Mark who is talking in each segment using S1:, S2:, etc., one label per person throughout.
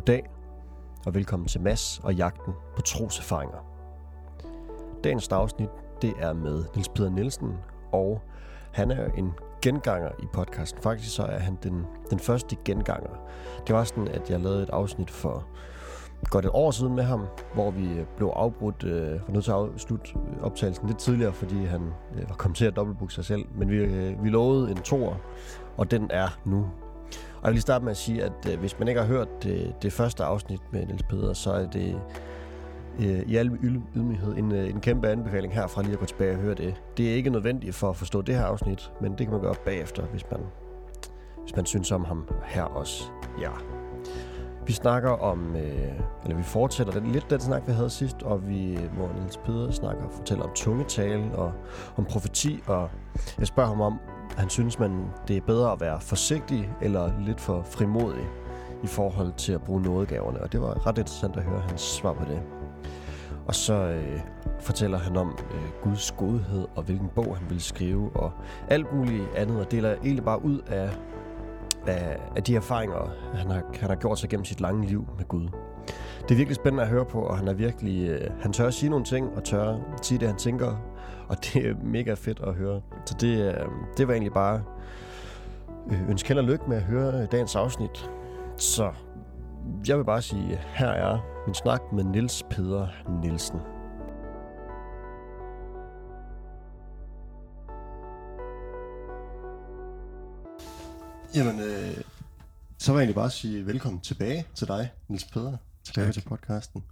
S1: Goddag, og velkommen til Mass og jagten på troserfaringer. Dagens afsnit, det er med Nils Peter Nielsen, og han er en genganger i podcasten. Faktisk så er han den, den første genganger. Det var sådan, at jeg lavede et afsnit for godt et år siden med ham, hvor vi blev afbrudt, øh, var nødt til at afslutte optagelsen lidt tidligere, fordi han øh, var kommet til at dobbeltbooke sig selv. Men vi, øh, vi lovede en toer, og den er nu og jeg vil lige starte med at sige, at øh, hvis man ikke har hørt det, det første afsnit med Niels Peder, så er det øh, i al ydmyghed en, øh, en kæmpe anbefaling herfra lige at gå tilbage og høre det. Det er ikke nødvendigt for at forstå det her afsnit, men det kan man gøre bagefter, hvis man, hvis man synes om ham her også. Ja. Vi snakker om, øh, eller vi fortsætter den, lidt den snak, vi havde sidst, og vi, hvor Niels Peder snakker og fortæller om tungetale og om profeti, og jeg spørger ham om, han synes, man det er bedre at være forsigtig eller lidt for frimodig i forhold til at bruge nådegaverne. Og det var ret interessant at høre hans svar på det. Og så øh, fortæller han om øh, Guds godhed og hvilken bog han vil skrive og alt muligt andet. Og deler egentlig bare ud af, af, af de erfaringer, han har, han har gjort sig gennem sit lange liv med Gud. Det er virkelig spændende at høre på, og han er virkelig, øh, han tør at sige nogle ting, og tør at sige det, han tænker, og det er mega fedt at høre. Så det, øh, det var egentlig bare øh, ønske held og lykke med at høre dagens afsnit. Så jeg vil bare sige, her er min snak med Nils Peder Nielsen. Jamen, øh, så vil jeg egentlig bare sige velkommen tilbage til dig, Nils Peder, tilbage tak. til podcasten.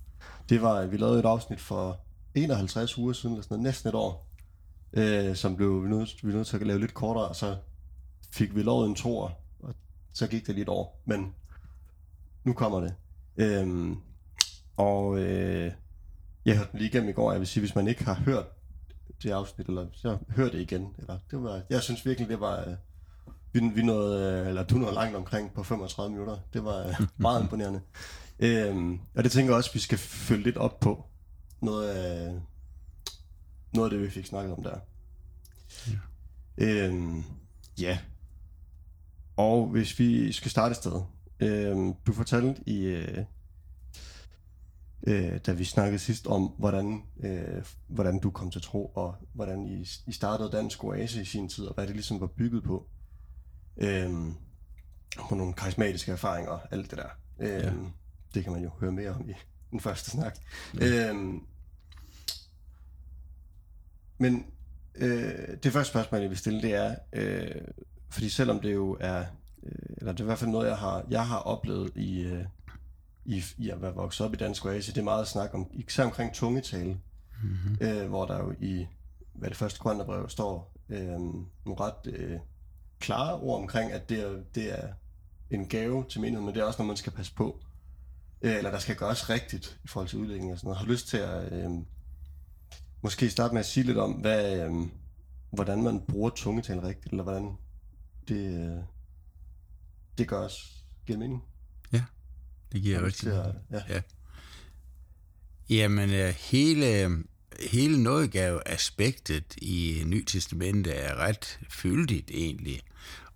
S1: Det var, vi lavede et afsnit for 51 uger siden, eller sådan noget, næsten et år, øh, som blev vi nødt, vi nødt til at lave lidt kortere, og så fik vi lovet en tor, og så gik det lidt over. Men nu kommer det. Øhm, og øh, jeg hørte den lige igennem i går, jeg vil sige, hvis man ikke har hørt det afsnit, eller så hør det igen. Eller, det var, jeg synes virkelig, det var... Øh, vi, vi nåede, øh, eller du nåede langt omkring på 35 minutter. Det var øh, meget imponerende. Øhm, og det tænker jeg også, vi skal følge lidt op på. Noget af, noget af det, vi fik snakket om der. Ja. Øhm, ja. Og hvis vi skal starte et sted. Øhm, du fortalte i, øh, øh, da vi snakkede sidst om, hvordan, øh, hvordan du kom til tro, og hvordan I, I startede Dansk Oase i sin tid, og hvad det ligesom var bygget på. Øhm, på nogle karismatiske erfaringer og alt det der. Øhm, ja. Det kan man jo høre mere om i den første snak. Ja. Øhm, men øh, det første spørgsmål, jeg vil stille, det er, øh, fordi selvom det jo er, øh, eller det er i hvert fald noget, jeg har, jeg har oplevet i, øh, i, i at være vokset op i Dansk Oase, det er meget snak om, især omkring tungetale, mm-hmm. øh, hvor der jo i, hvad det første Korintherbrev står, øh, nogle ret øh, klare ord omkring, at det er, det er en gave til menigheden, men det er også noget, man skal passe på. Øh, eller der skal gøres rigtigt i forhold til udlægning og sådan noget. Har lyst til at... Øh, måske starte med at sige lidt om, hvad, øh, hvordan man bruger tungetale rigtigt, eller hvordan det, øh, det gøres. Giver mening?
S2: Ja, det giver rigtig
S1: at, ja. ja.
S2: Jamen, øh, hele, hele nådegave-aspektet i Ny Testamente er ret fyldigt egentlig,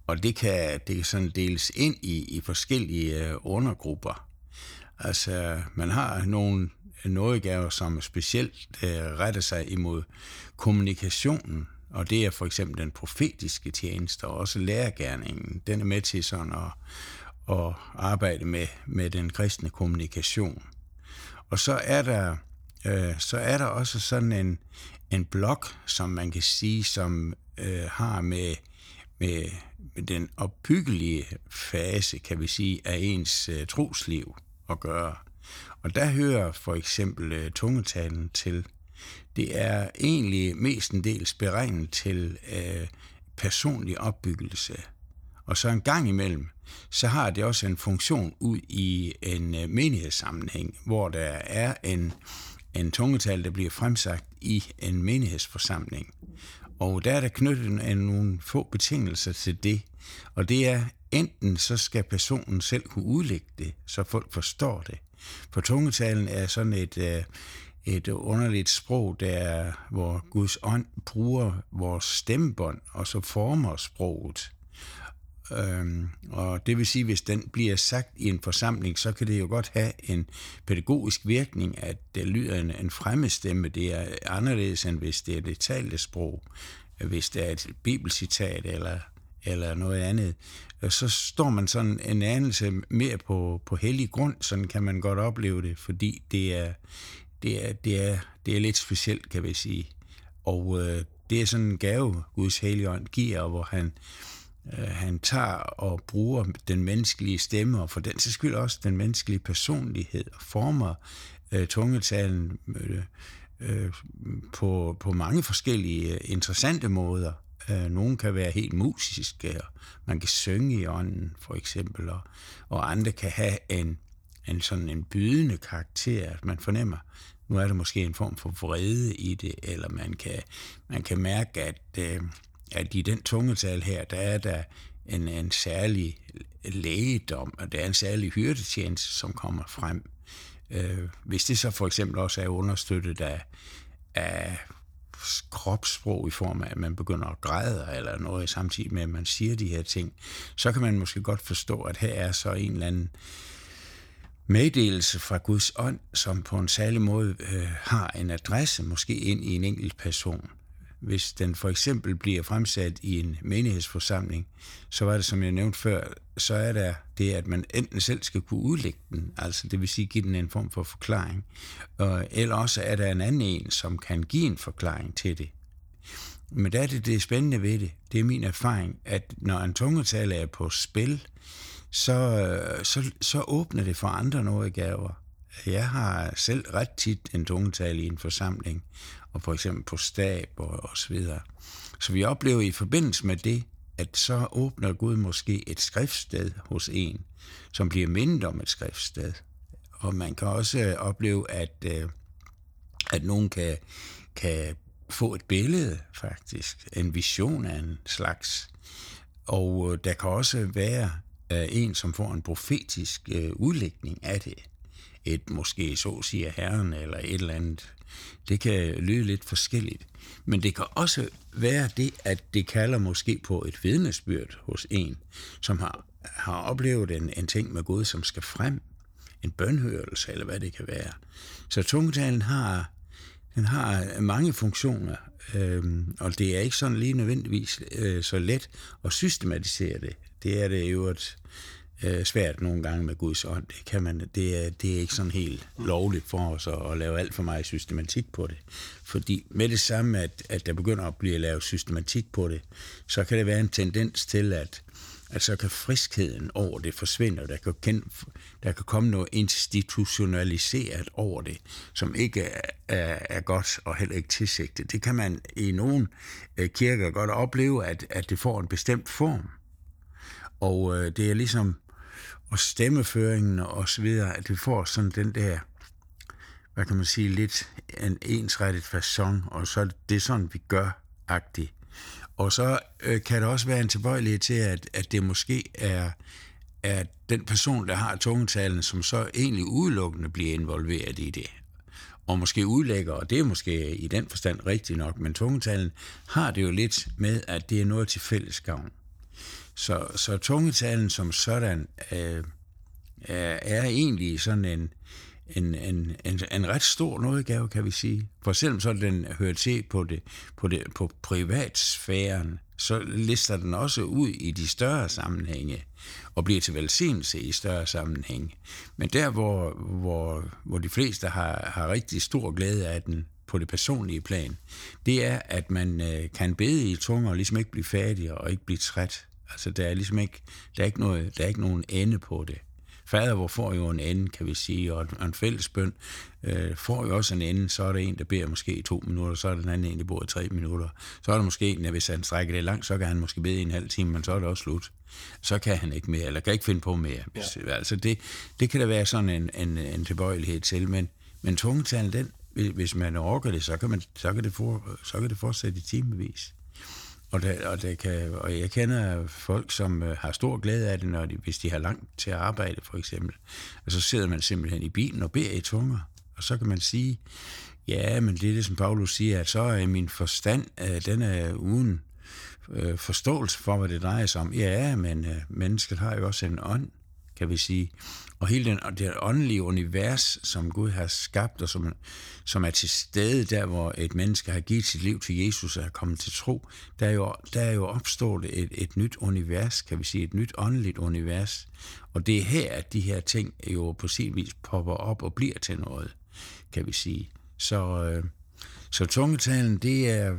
S2: og det kan, det kan sådan deles ind i, i forskellige øh, undergrupper. Altså, man har nogle nådegaver, som specielt øh, retter sig imod kommunikationen, og det er for eksempel den profetiske tjeneste og også lærergærningen. Den er med til sådan at, at arbejde med, med den kristne kommunikation. Og så er der, øh, så er der også sådan en, en blok, som man kan sige, som øh, har med, med, med den opbyggelige fase, kan vi sige, af ens øh, trosliv at gøre. Og der hører for eksempel øh, tungetalen til. Det er egentlig mestendels beregnet til øh, personlig opbyggelse. Og så en gang imellem, så har det også en funktion ud i en øh, menighedssammenhæng, hvor der er en, en tungetal, der bliver fremsagt i en menighedsforsamling. Og der er der knyttet en, nogle få betingelser til det. Og det er, enten så skal personen selv kunne udlægge det, så folk forstår det, for tungetalen er sådan et, øh, et underligt sprog, der, hvor Guds ånd bruger vores stemmebånd, og så former sproget. Øhm, og det vil sige, hvis den bliver sagt i en forsamling, så kan det jo godt have en pædagogisk virkning, at det lyder en, en fremmedstemme. Det er anderledes, end hvis det er det talte sprog. Hvis det er et bibelcitat eller, eller noget andet, øh, så står man sådan en anelse mere på, på hellig grund, sådan kan man godt opleve det, fordi det er, det er, det er, det er lidt specielt, kan vi sige. Og øh, det er sådan en gave, Guds Helligånd giver, hvor han, øh, han tager og bruger den menneskelige stemme, og for den til skyld også den menneskelige personlighed, og former øh, tungetalen øh, øh, på, på mange forskellige øh, interessante måder. Øh, nogle kan være helt musiske, og man kan synge i ånden, for eksempel, og, og andre kan have en, en sådan en bydende karakter, at man fornemmer, nu er der måske en form for vrede i det, eller man kan, man kan mærke, at, øh, at i den tungetal her, der er der en, en særlig lægedom, og der er en særlig hyrdetjeneste, som kommer frem. Øh, hvis det så for eksempel også er understøttet af, af kropssprog i form af, at man begynder at græde eller noget samtidig med, at man siger de her ting, så kan man måske godt forstå, at her er så en eller anden meddelelse fra Guds ånd, som på en særlig måde øh, har en adresse, måske ind i en enkelt person. Hvis den for eksempel bliver fremsat i en menighedsforsamling, så var det, som jeg nævnte før, så er der det, at man enten selv skal kunne udlægge den, altså det vil sige give den en form for forklaring, og, eller også er der en anden en, som kan give en forklaring til det. Men der er det, det spændende ved det, det er min erfaring, at når en tungetale er på spil, så, så, så åbner det for andre nådegaver. gaver. Jeg har selv ret tit en tungetale i en forsamling, og for eksempel på stab og, og så videre. Så vi oplever i forbindelse med det, at så åbner Gud måske et skriftsted hos en, som bliver mindet om et skriftsted. Og man kan også øh, opleve, at, øh, at nogen kan, kan få et billede, faktisk. En vision af en slags. Og øh, der kan også være en, som får en profetisk udlægning af det. Et måske så siger herren, eller et eller andet det kan lyde lidt forskelligt. Men det kan også være det, at det kalder måske på et vidnesbyrd hos en, som har, har oplevet en, en ting med Gud, som skal frem. En bønhørelse, eller hvad det kan være. Så tungetalen har, den har mange funktioner, øhm, og det er ikke sådan lige nødvendigvis øh, så let at systematisere det. Det er det jo at øh, svært nogle gange med Guds ånd. Det, kan man, det, er, det er ikke sådan helt lovligt for os at, at lave alt for meget systematik på det. Fordi med det samme, at, at der begynder at blive lavet systematik på det, så kan det være en tendens til, at, at så kan friskheden over det forsvinde, og der kan, kende, der kan komme noget institutionaliseret over det, som ikke er, er, er godt og heller ikke tilsigtet. Det kan man i nogle øh, kirker godt opleve, at, at det får en bestemt form. Og øh, det er ligesom og stemmeføringen og så videre, at vi får sådan den der, hvad kan man sige, lidt en ensrettet façon, og så det er sådan, vi gør agtigt. Og så øh, kan der også være en tilbøjelighed til, at, at det måske er, at den person, der har tungetalen, som så egentlig udelukkende bliver involveret i det, og måske udlægger, og det er måske i den forstand rigtigt nok, men tungetalen har det jo lidt med, at det er noget til fælles gavn. Så, så tungetalen som sådan øh, er, er egentlig sådan en, en, en, en, en ret stor nådegave, kan vi sige. For selvom så den hører til på, det, på, det, på privatsfæren, så lister den også ud i de større sammenhænge og bliver til velsignelse i større sammenhæng. Men der, hvor, hvor, hvor de fleste har, har rigtig stor glæde af den på det personlige plan, det er, at man øh, kan bede i tunger og ligesom ikke blive fattig og ikke blive træt. Altså, der er ligesom ikke, der er ikke, noget, der er ikke nogen ende på det. Fader, hvor får jo en ende, kan vi sige, og en fælles bøn øh, får jo også en ende. Så er der en, der beder måske i to minutter, så er den anden en, der bor i tre minutter. Så er der måske en, der hvis han strækker det langt, så kan han måske bede i en halv time, men så er det også slut. Så kan han ikke mere, eller kan ikke finde på mere. Ja. Altså det, det kan der være sådan en, en, en tilbøjelighed til, men, men tungetalen, den, hvis man orker det, så kan, man, så kan, det, for, så kan det fortsætte i timevis. Og, det, og, det kan, og jeg kender folk, som øh, har stor glæde af det, når de, hvis de har langt til at arbejde, for eksempel. Og så sidder man simpelthen i bilen og beder i tunger. Og så kan man sige, ja, men det er det, som Paulus siger, at så er min forstand, øh, den er uden øh, forståelse for, hvad det drejer sig om. Ja, men mennesket har jo også en ånd, kan vi sige. Og hele den, det åndelige univers, som Gud har skabt, og som, som er til stede der, hvor et menneske har givet sit liv til Jesus og er kommet til tro, der er jo, der er jo opstået et, et nyt univers, kan vi sige, et nyt åndeligt univers. Og det er her, at de her ting jo på sin vis popper op og bliver til noget, kan vi sige. Så, øh, så tungetalen, det er,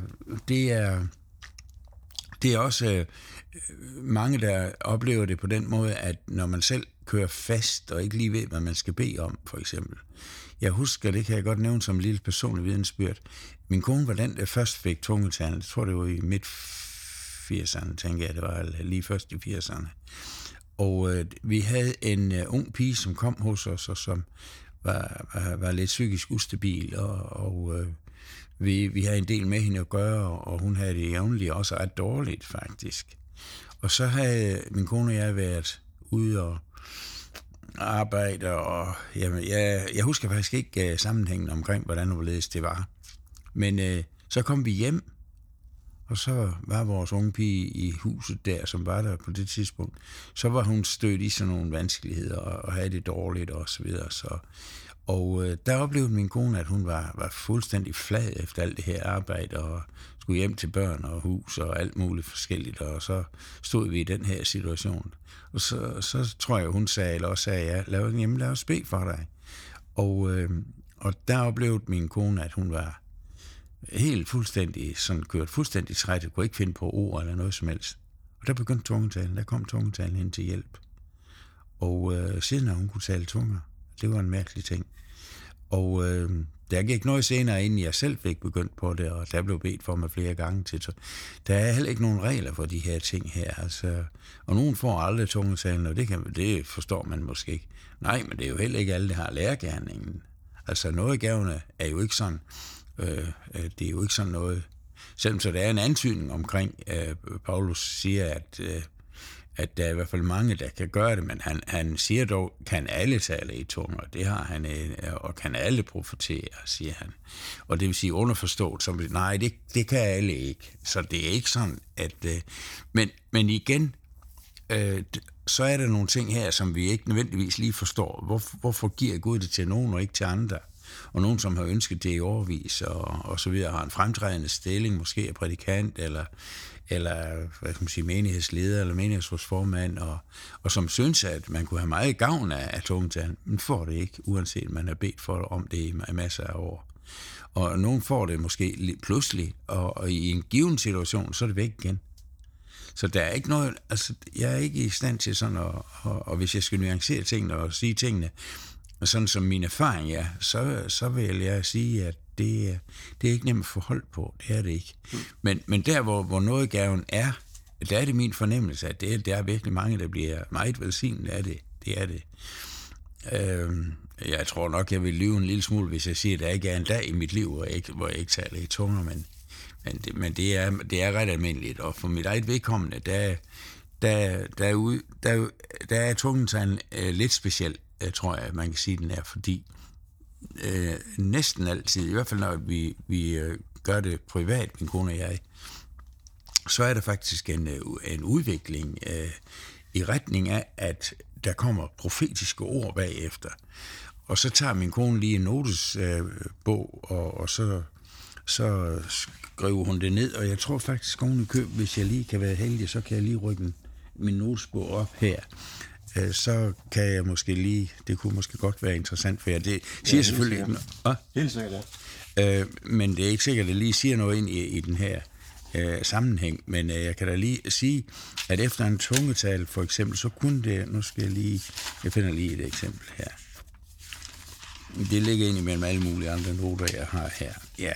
S2: det er, det er også øh, mange, der oplever det på den måde, at når man selv kører fast og ikke lige ved, hvad man skal bede om, for eksempel. Jeg husker, det kan jeg godt nævne som en lille personlig vidensbyrd. Min kone var den, der først fik tungetand. Jeg tror, det var i midt 80'erne, tænker jeg, det var lige først i 80'erne. Og øh, vi havde en øh, ung pige, som kom hos os, og som var, var, var lidt psykisk ustabil, og, og øh, vi, vi havde en del med hende at gøre, og hun havde det jævnligt også ret dårligt, faktisk. Og så havde min kone og jeg været ude og arbejde, og jamen, jeg, jeg husker faktisk ikke uh, sammenhængen omkring, hvordan hvorledes det var. Men uh, så kom vi hjem, og så var vores unge pige i huset der, som var der på det tidspunkt. Så var hun stødt i sådan nogle vanskeligheder og, og havde det dårligt og så videre. Så, og øh, der oplevede min kone, at hun var, var fuldstændig flad efter alt det her arbejde, og skulle hjem til børn og hus og alt muligt forskelligt, og så stod vi i den her situation. Og så, så tror jeg, hun sagde, eller også sagde jeg, lad, jamen, lad os bede for dig. Og, øh, og der oplevede min kone, at hun var helt fuldstændig, sådan kørt fuldstændig træt, kunne ikke finde på ord eller noget som helst. Og der begyndte tungetalen, der kom tungetalen ind til hjælp. Og øh, siden har hun kunne tale tunger. Det var en mærkelig ting. Og øh, der gik noget senere, inden jeg selv fik begyndt på det, og der blev bedt for mig flere gange til. Så der er heller ikke nogen regler for de her ting her. Altså, og nogen får aldrig tungetalen, og det, kan, det forstår man måske ikke. Nej, men det er jo heller ikke alle, der har lærergærningen. Altså noget gavne er jo ikke sådan, øh, øh, det er jo ikke sådan noget, selvom så der er en antydning omkring, øh, Paulus siger, at øh, at der er i hvert fald mange, der kan gøre det, men han, han siger dog, kan alle tale i tunger, det har han, øh, og kan alle profetere, siger han. Og det vil sige underforstået, som, nej, det, det kan alle ikke. Så det er ikke sådan, at... Øh, men, men igen, øh, så er der nogle ting her, som vi ikke nødvendigvis lige forstår. Hvor, hvorfor giver Gud det til nogen og ikke til andre? Og nogen, som har ønsket det i overvis, og, og så videre, har en fremtrædende stilling, måske er prædikant, eller eller hvad kan man sige, menighedsleder eller menighedsrådsformand, og, og som synes, at man kunne have meget gavn af, af tungetal, men får det ikke, uanset man har bedt for om det i masser af år. Og nogen får det måske pludselig, og, og i en given situation, så er det væk igen. Så der er ikke noget, altså jeg er ikke i stand til sådan, at, og, og hvis jeg skal nuancere tingene og sige tingene, sådan som min erfaring er, så, så vil jeg sige, at det, det er ikke nemt at få hold på. Det er det ikke. Mm. Men, men der, hvor, hvor noget gaven er, der er det min fornemmelse, at det, der er virkelig mange, der bliver meget velsignet af det. Det er det. Øhm, jeg tror nok, jeg vil lyve en lille smule, hvis jeg siger, at der ikke er en dag i mit liv, hvor jeg ikke, hvor jeg ikke taler i tunger, men, men, det, men det, er, det er ret almindeligt. Og for mit eget vedkommende, der, der, der, ude, der, der er tungetalen øh, lidt speciel, Øh, tror jeg, man kan sige, den er, fordi øh, næsten altid, i hvert fald når vi, vi øh, gør det privat, min kone og jeg, så er der faktisk en, øh, en udvikling øh, i retning af, at der kommer profetiske ord bagefter. Og så tager min kone lige en notesbog, øh, og, og så, så skriver hun det ned, og jeg tror faktisk, hun i køb, hvis jeg lige kan være heldig, så kan jeg lige rykke min notesbog op her. Øh, så kan jeg måske lige, det kunne måske godt være interessant for jer. Det siger ja, selvfølgelig ikke noget.
S1: Helt sikkert, ja.
S2: Øh, men det er ikke sikkert, at det lige siger noget ind i, i den her øh, sammenhæng. Men øh, jeg kan da lige sige, at efter en tungetal for eksempel, så kunne det, nu skal jeg lige, jeg finder lige et eksempel her. Det ligger ind imellem alle mulige andre noter, jeg har her. Ja.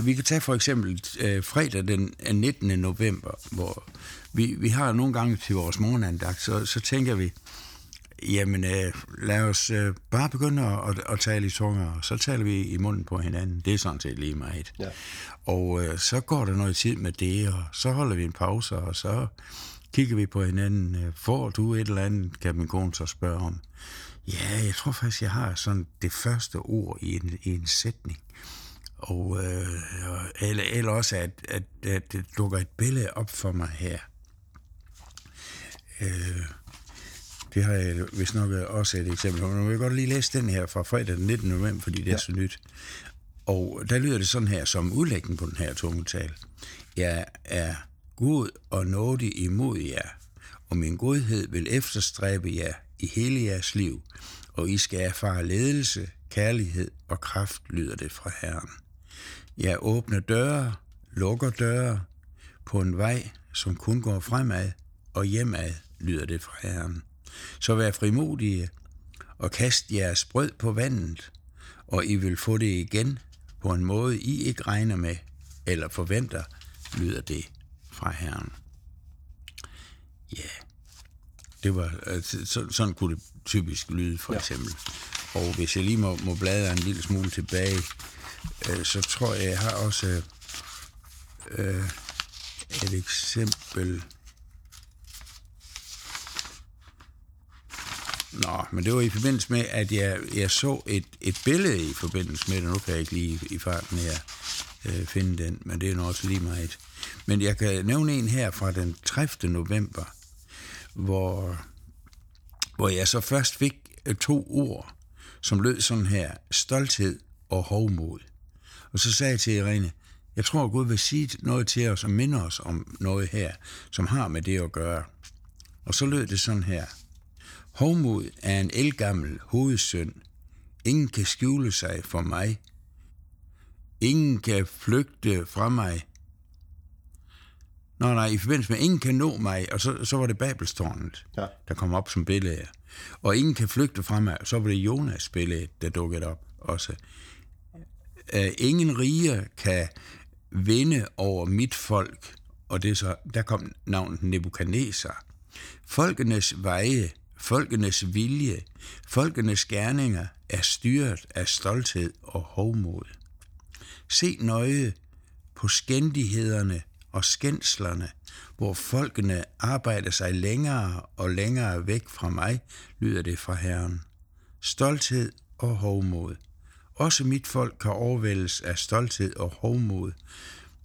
S2: Vi kan tage for eksempel øh, fredag den 19. november, hvor vi, vi har nogle gange til vores morgenandagt, så, så tænker vi, jamen øh, lad os øh, bare begynde at, at, at tale i tunger, og så taler vi i munden på hinanden. Det er sådan set lige meget. Ja. Og øh, så går der noget tid med det, og så holder vi en pause, og så kigger vi på hinanden. Øh, får du et eller andet, kan min kone så spørge om. Ja, jeg tror faktisk, jeg har sådan det første ord i en, i en sætning. Og, øh, eller, eller også, at, at, at det dukker et billede op for mig her. Øh, det har jeg vist nok også et eksempel på. Men jeg vil godt lige læse den her fra fredag den 19. november, fordi det ja. er så nyt. Og der lyder det sådan her, som udlægning på den her tungetal. Jeg er god og nådig imod jer, og min godhed vil efterstræbe jer i hele jeres liv, og I skal erfare ledelse, kærlighed og kraft, lyder det fra Herren. Jeg åbner døre, lukker døre på en vej, som kun går fremad og hjemad, lyder det fra Herren. Så vær frimodige og kast jeres brød på vandet, og I vil få det igen på en måde, I ikke regner med eller forventer, lyder det fra Herren. Ja, yeah. det var, altså, sådan kunne det typisk lyde, for eksempel. Ja. Og hvis jeg lige må, må bladre en lille smule tilbage, øh, så tror jeg, jeg har også øh, et eksempel. Nå, men det var i forbindelse med, at jeg, jeg så et, et billede i forbindelse med det. Nu kan jeg ikke lige i farten her øh, finde den, men det er nu også lige meget. Men jeg kan nævne en her fra den 30. november, hvor, hvor jeg så først fik øh, to ord, som lød sådan her, stolthed og hovmod. Og så sagde jeg til Irene, jeg tror, at Gud vil sige noget til os og minde os om noget her, som har med det at gøre. Og så lød det sådan her. Hovmod er en elgammel hovedsynd. Ingen kan skjule sig for mig. Ingen kan flygte fra mig. Nå nej, i forbindelse med, ingen kan nå mig, og så, så var det Babelstårnet, ja. der kom op som billede. Og ingen kan flygte fra mig, og så var det Jonas billede, der dukkede op også. Uh, ingen riger kan vinde over mit folk, og det så, der kom navnet Nebuchadnezzar. Folkenes veje, folkenes vilje, folkenes gerninger er styret af stolthed og hovmod. Se nøje på skændighederne og skændslerne, hvor folkene arbejder sig længere og længere væk fra mig, lyder det fra Herren. Stolthed og hovmod. Også mit folk kan overvældes af stolthed og hovmod,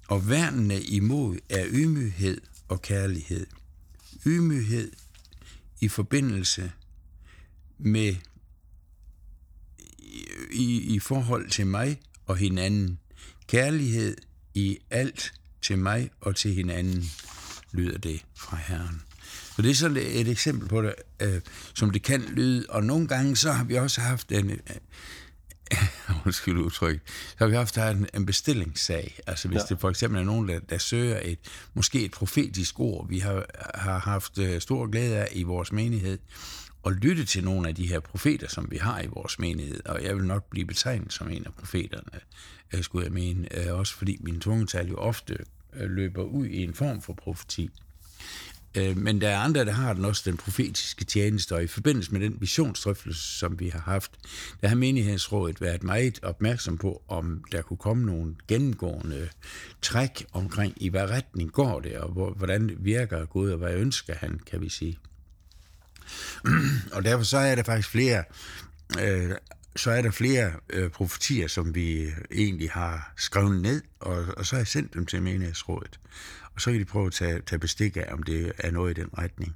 S2: og værnene imod er ydmyghed og kærlighed. Ydmyghed i forbindelse med i, i forhold til mig og hinanden. Kærlighed i alt til mig og til hinanden, lyder det fra Herren. Så det er sådan et eksempel på det, øh, som det kan lyde. Og nogle gange så har vi også haft en, øh, undskyld udtryk, så har vi haft en, en bestillingssag. Altså hvis ja. det for eksempel er nogen, der, der søger et, måske et profetisk ord, vi har, har haft uh, stor glæde af i vores menighed, og lytte til nogle af de her profeter, som vi har i vores menighed. Og jeg vil nok blive betegnet som en af profeterne, uh, skulle jeg mene. Uh, også fordi min tungetal jo ofte løber ud i en form for profeti. Øh, men der er andre, der har den også, den profetiske tjeneste, og i forbindelse med den visionsdrøftelse, som vi har haft, der har menighedsrådet været meget opmærksom på, om der kunne komme nogle gennemgående træk omkring, i hvad retning går det, og hvordan virker Gud, og hvad ønsker han, kan vi sige. Og derfor så er der faktisk flere øh, så er der flere øh, profetier, som vi egentlig har skrevet ned, og, og så har jeg sendt dem til menighedsrådet og så kan de prøve at tage, tage bestik af, om det er noget i den retning.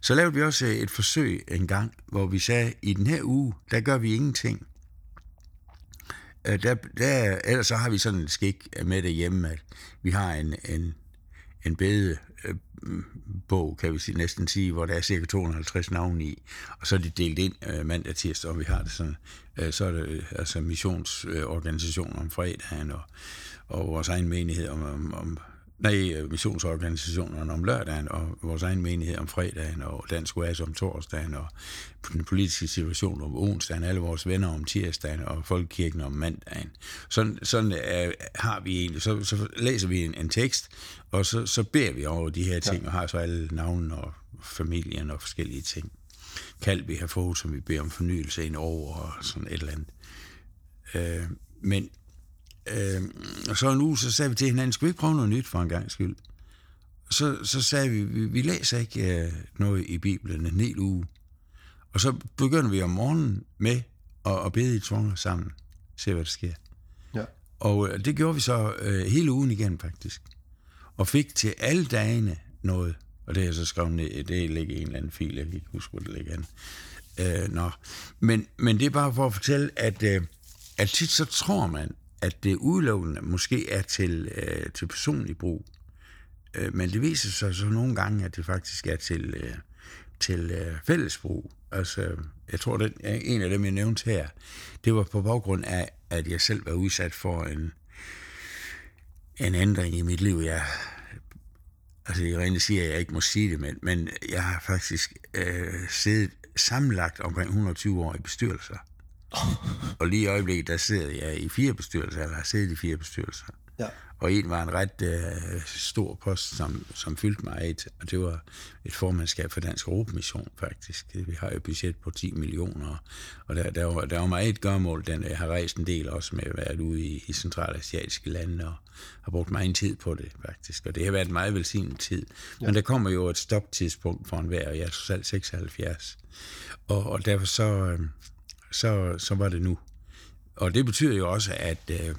S2: Så lavede vi også øh, et forsøg en gang, hvor vi sagde, i den her uge, der gør vi ingenting. Øh, der, der, ellers så har vi sådan en skik med det hjemme, at vi har en, en, en bede øh, bog, kan vi sige, næsten sige, hvor der er cirka 250 navne i, og så er det delt ind øh, mandag, tirsdag, og vi har det sådan, øh, så er det altså missionsorganisationer om fredagen, og, og vores egen menighed om, om, om nej, øh, missionsorganisationerne om lørdagen, og vores egen menighed om fredagen, og Dansk UAS om torsdagen, og den politiske situation om onsdagen, alle vores venner om tirsdagen, og Folkekirken om mandagen. Sådan, sådan er, har vi egentlig, så, så læser vi en, en tekst, og så, så beder vi over de her ting, ja. og har så alle navnene og familien og forskellige ting. Kald vi har fået, som vi beder om fornyelse ind over, og sådan et eller andet. Øh, men Øh, og så en uge, så sagde vi til hinanden, skal vi ikke prøve noget nyt for en gang skyld? Så, så sagde vi, vi, vi læser ikke øh, noget i Bibelen en hel uge. Og så begynder vi om morgenen med at, at bede i tunger sammen. Se, hvad der sker. Ja. Og øh, det gjorde vi så øh, hele ugen igen, faktisk. Og fik til alle dagene noget. Og det har jeg så skrevet ned. Det ligger i en eller anden fil, jeg kan ikke huske, hvor det ligger an. Øh, nå. Men, men det er bare for at fortælle, at, øh, at tit så tror man, at det udelukkende måske er til, øh, til personlig brug. Øh, men det viser sig så nogle gange, at det faktisk er til, øh, til øh, fællesbrug. Altså, jeg tror, at øh, en af dem, jeg nævnte her, det var på baggrund af, at jeg selv var udsat for en, en ændring i mit liv. Jeg, altså, jeg rent siger, at jeg ikke må sige det, men, men jeg har faktisk øh, siddet sammenlagt omkring 120 år i bestyrelser. og lige i øjeblikket, der sidder jeg i fire bestyrelser, eller har siddet i fire bestyrelser. Ja. Og en var en ret øh, stor post, som, som fyldte mig et, og det var et formandskab for Dansk Europamission, faktisk. Vi har jo et budget på 10 millioner, og der, der, var, der var meget et gørmål, den jeg har rejst en del også med at være ude i, i centralasiatiske lande, og har brugt meget tid på det, faktisk. Og det har været en meget velsignet tid. Ja. Men der kommer jo et stoptidspunkt for en hver, og jeg er selv 76. Og, og derfor så, øh, så, så var det nu. Og det betyder jo også, at... Øh,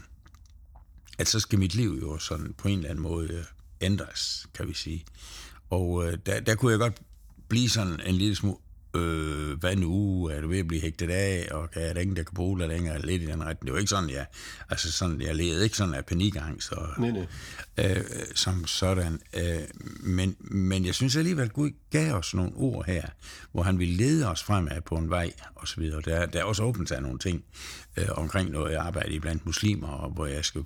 S2: at så skal mit liv jo sådan på en eller anden måde øh, ændres, kan vi sige. Og øh, der, der kunne jeg godt blive sådan en lille smule, øh, hvad nu, er du ved at blive hægtet af, og jeg der ingen, der kan bruge dig længere, lidt i den retning. Det var ikke sådan, jeg, altså sådan, jeg levede ikke sådan af panikangst, og, nej, nej. Øh, som sådan. Øh, men, men jeg synes alligevel, Gud gav os nogle ord her, hvor han ville lede os fremad på en vej, og så videre. Der, der er også åbent sig nogle ting øh, omkring noget arbejde blandt muslimer, og hvor jeg skal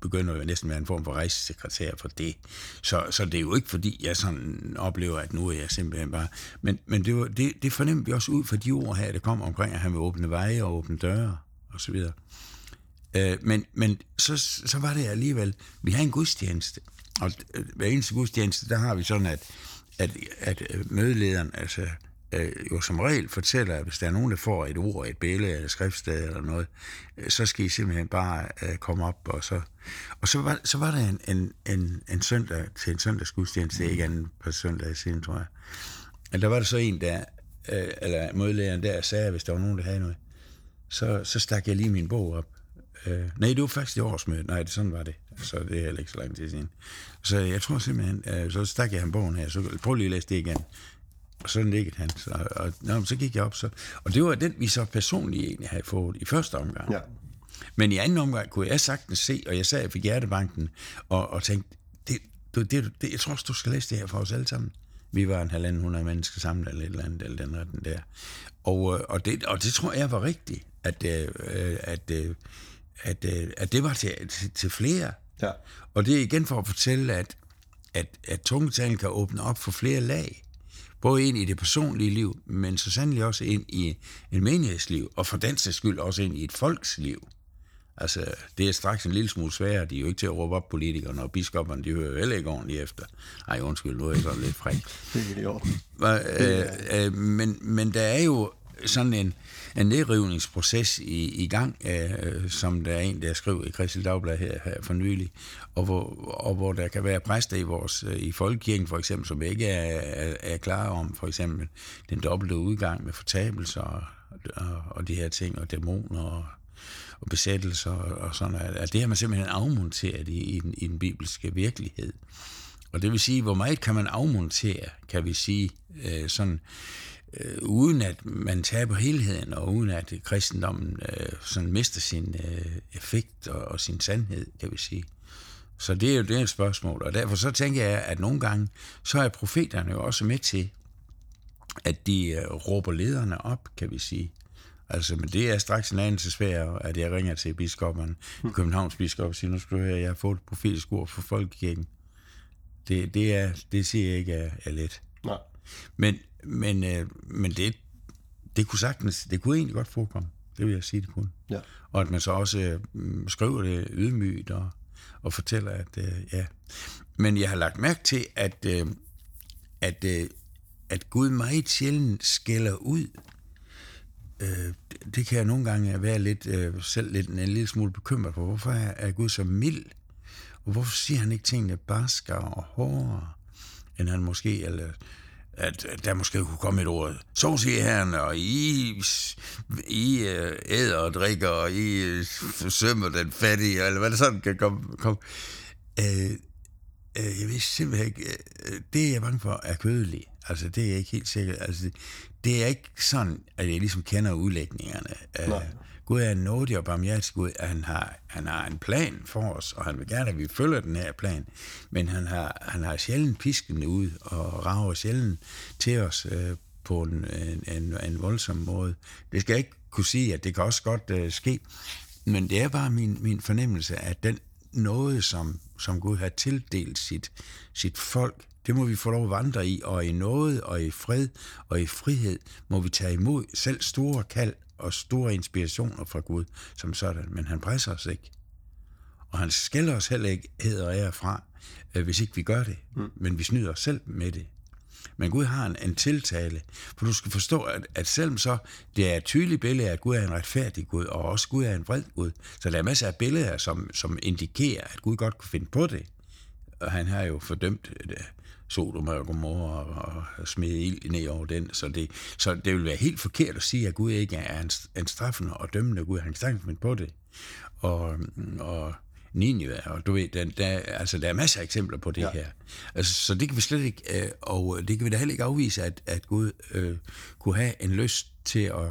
S2: begynde at næsten være en form for rejsesekretær for det. Så, så det er jo ikke, fordi jeg sådan oplever, at nu er jeg simpelthen bare... Men, men det, var, det, det fornemmer vi også ud fra de ord her, der kom omkring, at han vil åbne veje og åbne døre, og så videre. Øh, men men så, så var det alligevel, vi har en gudstjeneste, og øh, hver eneste gudstjeneste, der har vi sådan, at, at, at øh, mødelederen, altså øh, jo som regel fortæller, at hvis der er nogen, der får et ord, et billede eller skriftsted eller noget, øh, så skal I simpelthen bare øh, komme op. Og så, og så, var, så var der en, en, en, en søndag til en søndagsgudstjeneste, ikke anden på søndag siden, tror jeg. Og der var der så en, der, øh, eller modlægeren der, sagde, at hvis der var nogen, der havde noget, så, så stak jeg lige min bog op. Øh, nej, det var faktisk i årsmødet. Nej, det, sådan var det. Så det er heller ikke så lang tid siden. Så jeg tror simpelthen, øh, så stak jeg ham bogen her. Så prøv lige at læse det igen. Og så nikkede han. Så, og, og nå, så gik jeg op. Så, og det var den, vi så personligt egentlig havde fået i første omgang. Ja. Men i anden omgang kunne jeg sagtens se, og jeg jeg fik hjertebanken, og, og tænkte, det, det, det, det, jeg tror også, du skal læse det her for os alle sammen. Vi var en halvanden hundrede mennesker sammen, eller et eller andet, eller den retten der. Og, øh, og, det, og det tror jeg var rigtigt, at, øh, at, øh, at, at, at det var til, til, til flere. Ja. Og det er igen for at fortælle, at, at, at tungetalen kan åbne op for flere lag. Både ind i det personlige liv, men så sandelig også ind i en menighedsliv, og for den sags skyld også ind i et folks liv. Altså, det er straks en lille smule sværere. De er jo ikke til at råbe op politikerne, og biskopperne, de hører jo heller ikke ordentligt efter. Ej, undskyld, nu er jeg sådan lidt fræk.
S1: Det er i orden.
S2: Øh, øh, men, men der er jo sådan en, en nedrivningsproces i, i gang, øh, som der er en, der skriver i Kristel Dagblad her, her for nylig, og hvor, og hvor der kan være præster i, vores, øh, i Folkekirken for eksempel, som ikke er, er, er klar om, for eksempel den dobbelte udgang med fortabelser og, og, og de her ting, og dæmoner og og besættelser og sådan noget. At det har man simpelthen afmonteret i, i, den, i den bibelske virkelighed. Og det vil sige, hvor meget kan man afmontere, kan vi sige, øh, sådan, øh, uden at man taber helheden, og uden at kristendommen øh, sådan mister sin øh, effekt og, og sin sandhed, kan vi sige. Så det er jo det et spørgsmål, og derfor så tænker jeg, at nogle gange, så er profeterne jo også med til, at de øh, råber lederne op, kan vi sige. Altså, men det er straks en anelse svært, at jeg ringer til biskoppen, hmm. Københavns biskop, og siger, nu skal du høre, jeg har fået et profetisk ord for folkekirken. Det, det, er, det siger jeg ikke er, er let. Nej. Men, men, øh, men det, det kunne sagtens, det kunne egentlig godt forekomme. Det vil jeg sige, det kunne. Ja. Og at man så også øh, skriver det ydmygt og, og fortæller, at øh, ja. Men jeg har lagt mærke til, at, øh, at, øh, at Gud meget sjældent skælder ud øh, det kan jeg nogle gange være lidt, øh, selv lidt, en lille smule bekymret for. Hvorfor er, er Gud så mild? Og hvorfor siger han ikke tingene barskere og hårdere, end han måske, eller at der måske kunne komme et ord, Så siger han, og I, I øh, æder og drikker, og I øh, sømmer den fattige, eller hvad det sådan kan komme. komme. Øh, øh, jeg ved simpelthen ikke, øh, det er jeg bange for er kødeligt. Altså, det er jeg ikke helt sikker. Altså, det er ikke sådan, at jeg ligesom kender udlægningerne. Nej. Gud er en nådig og barmhjertig Gud, at han har, han har en plan for os, og han vil gerne, at vi følger den her plan. Men han har, han har sjældent pisken ud og rager sjældent til os øh, på en, en, en, en voldsom måde. Det skal jeg ikke kunne sige, at det kan også godt øh, ske, men det er bare min, min fornemmelse, at den noget, som, som Gud har tildelt sit, sit folk, det må vi få lov at vandre i, og i noget, og i fred, og i frihed må vi tage imod selv store kald og store inspirationer fra Gud som sådan, men han presser os ikke. Og han skælder os heller ikke heder og ære fra, øh, hvis ikke vi gør det. Mm. Men vi snyder os selv med det. Men Gud har en, en tiltale, for du skal forstå, at, at selvom så det er et tydeligt billede af, at Gud er en retfærdig Gud, og også Gud er en vred Gud, så der er masser af billeder, som, som indikerer, at Gud godt kunne finde på det. Og han har jo fordømt det, øh, Sodom og Gomorra og, og smed ild ned over den. Så det, så det vil være helt forkert at sige, at Gud ikke er en, en straffende og dømmende Gud. Han kan finde på det. Og, og Nineveh, og du ved, der, der, altså, der er masser af eksempler på det ja. her. Altså, så det kan vi slet ikke, øh, og det kan vi da heller ikke afvise, at, at Gud øh, kunne have en lyst til at,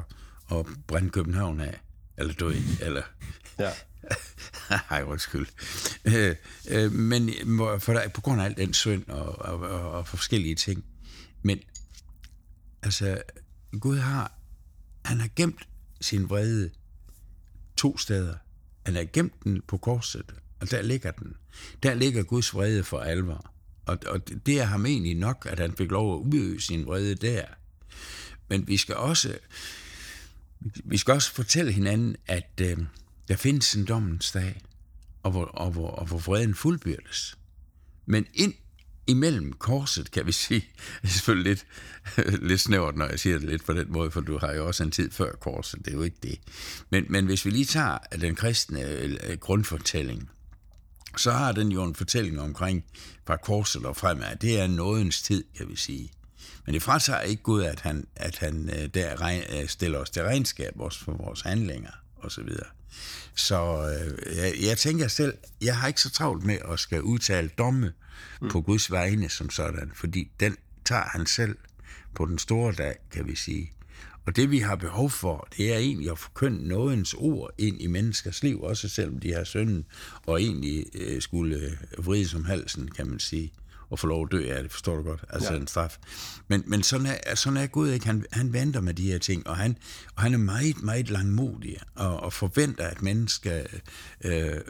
S2: at brænde København af. Eller du ved, eller... Ja. Ej, undskyld. Øh, øh, men for der, på grund af alt den synd og, og, og, og forskellige ting. Men altså, Gud har, han har gemt sin vrede to steder. Han har gemt den på korset, og der ligger den. Der ligger Guds vrede for alvor. Og, og det er ham egentlig nok, at han fik lov at udøve sin vrede der. Men vi skal også, vi skal også fortælle hinanden, at øh, der findes en dommens dag, og hvor, og hvor, og hvor vreden fuldbyrdes. Men ind imellem korset, kan vi sige, er selvfølgelig lidt, lidt snævert, når jeg siger det lidt på den måde, for du har jo også en tid før korset, det er jo ikke det. Men, men hvis vi lige tager den kristne øh, grundfortælling, så har den jo en fortælling omkring fra korset og fremad. Det er nådens tid, kan vi sige. Men det fratager ikke Gud, at han, at han øh, der øh, stiller os til regnskab også for vores handlinger osv. Så øh, jeg, jeg tænker selv, jeg har ikke så travlt med at skal udtale domme mm. på Guds vegne som sådan, fordi den tager han selv på den store dag, kan vi sige. Og det vi har behov for, det er egentlig at forkynde nådens ord ind i menneskers liv, også selvom de har synden, og egentlig øh, skulle vride som halsen, kan man sige at få lov at dø af det, forstår du godt? Altså ja. en straf. Men, men sådan, er, sådan er Gud ikke. Han, han venter med de her ting, og han, og han er meget, meget langmodig, og, og forventer, at mennesker øh,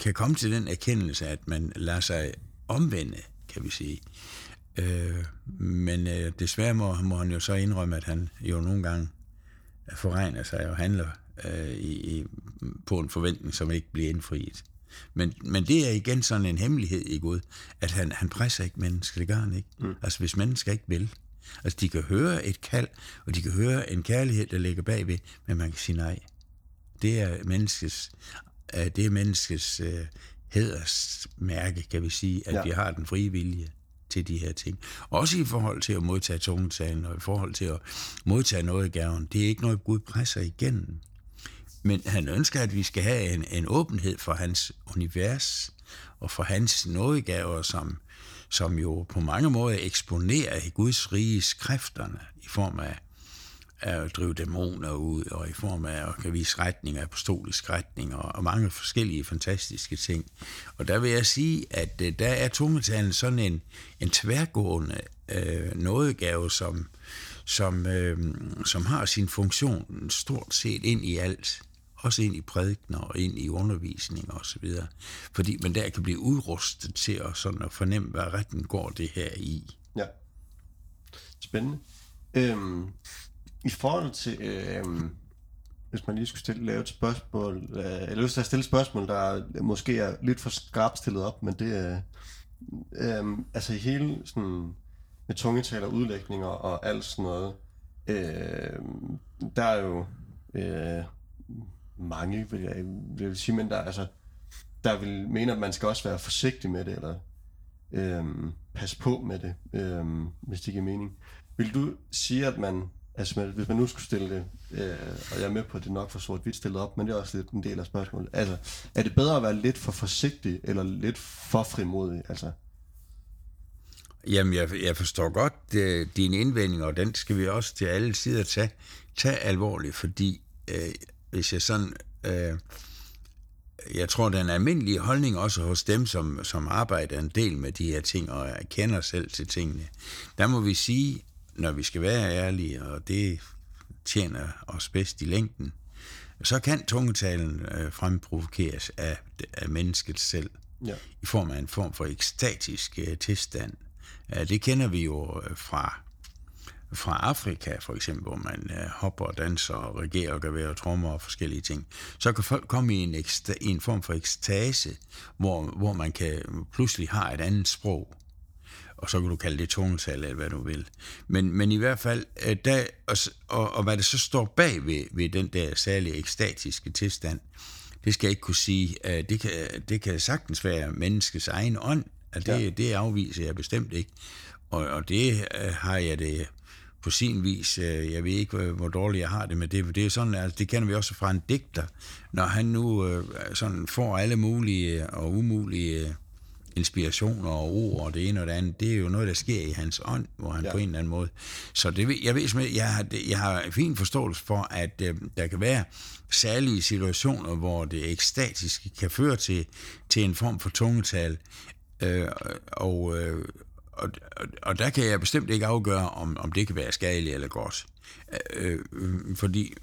S2: kan komme til den erkendelse, at man lader sig omvende, kan vi sige. Øh, men øh, desværre må, må han jo så indrømme, at han jo nogle gange forregner sig og handler øh, i, i, på en forventning, som ikke bliver indfriet. Men, men det er igen sådan en hemmelighed i Gud, at han, han presser ikke mennesker, det gør han ikke. Mm. Altså hvis mennesker ikke vil. Altså de kan høre et kald, og de kan høre en kærlighed, der ligger bagved, men man kan sige nej. Det er menneskets, øh, det er menneskets uh, hedersmærke, kan vi sige, at ja. vi har den frie vilje til de her ting. Også i forhold til at modtage tungetalen, og i forhold til at modtage noget af gaven. Det er ikke noget, Gud presser igennem. Men han ønsker, at vi skal have en, en åbenhed for hans univers og for hans nådegaver, som, som jo på mange måder eksponerer Guds rige kræfterne i form af at drive dæmoner ud, og i form af at kan vise retning, apostolisk retning, og, og mange forskellige fantastiske ting. Og der vil jeg sige, at øh, der er tungetalen sådan en, en tværgående øh, nådegave, som, som, øh, som har sin funktion stort set ind i alt også ind i prædikner og ind i undervisning og så videre. Fordi man der kan blive udrustet til at, sådan at fornemme, hvad retten går det her i.
S1: Ja. Spændende. Øhm, I forhold til, øhm, hvis man lige skulle stille, lave et spørgsmål, øh, eller lyst til at stille et spørgsmål, der måske er lidt for skarpt stillet op, men det er, øh, øhm, altså hele sådan, med tungetaler, udlægninger og alt sådan noget, øh, der er jo øh, mange, vil jeg, vil jeg sige, men der, altså, der vil mene, at man skal også være forsigtig med det, eller øhm, passe på med det, øhm, hvis det giver mening. Vil du sige, at man, altså hvis man nu skulle stille det, øh, og jeg er med på, at det er nok for sort-hvidt stillet op, men det er også lidt en del af spørgsmålet. Altså, er det bedre at være lidt for forsigtig, eller lidt for frimodig? Altså,
S2: Jamen, jeg, jeg forstår godt øh, uh, din indvending, og den skal vi også til alle sider tage, tage alvorligt, fordi uh, hvis jeg sådan... Uh, jeg tror, den almindelige holdning også hos dem, som, som arbejder en del med de her ting og kender selv til tingene, der må vi sige, når vi skal være ærlige, og det tjener os bedst i længden, så kan tungetalen øh, fremprovokeres af, af mennesket selv ja. i form af en form for ekstatisk øh, tilstand. Ja, det kender vi jo øh, fra, fra Afrika, for eksempel, hvor man øh, hopper og danser og regerer og gør og trommer og forskellige ting. Så kan folk komme i en, eksta, i en form for ekstase, hvor, hvor man kan pludselig har et andet sprog og så kan du kalde det tungetal, eller hvad du vil. Men, men i hvert fald, øh, der, og, og, og hvad det så står bag ved, ved den der særlige ekstatiske tilstand, det skal jeg ikke kunne sige. Det kan, det kan sagtens være menneskets egen ånd, at det, ja. det afviser jeg bestemt ikke. Og, og det øh, har jeg det på sin vis. Øh, jeg ved ikke, hvor dårligt jeg har det, men det, det er sådan, altså, det kender vi også fra en digter. Når han nu øh, sådan får alle mulige og umulige inspirationer og ord og det ene og det andet, det er jo noget, der sker i hans ånd, hvor han ja. på en eller anden måde. Så det, jeg ved simpelthen, jeg har, jeg har fin forståelse for, at øh, der kan være særlige situationer, hvor det ekstatiske kan føre til, til en form for tungetal, øh, og, øh, og, og der kan jeg bestemt ikke afgøre, om, om det kan være skadeligt eller godt. Øh, fordi,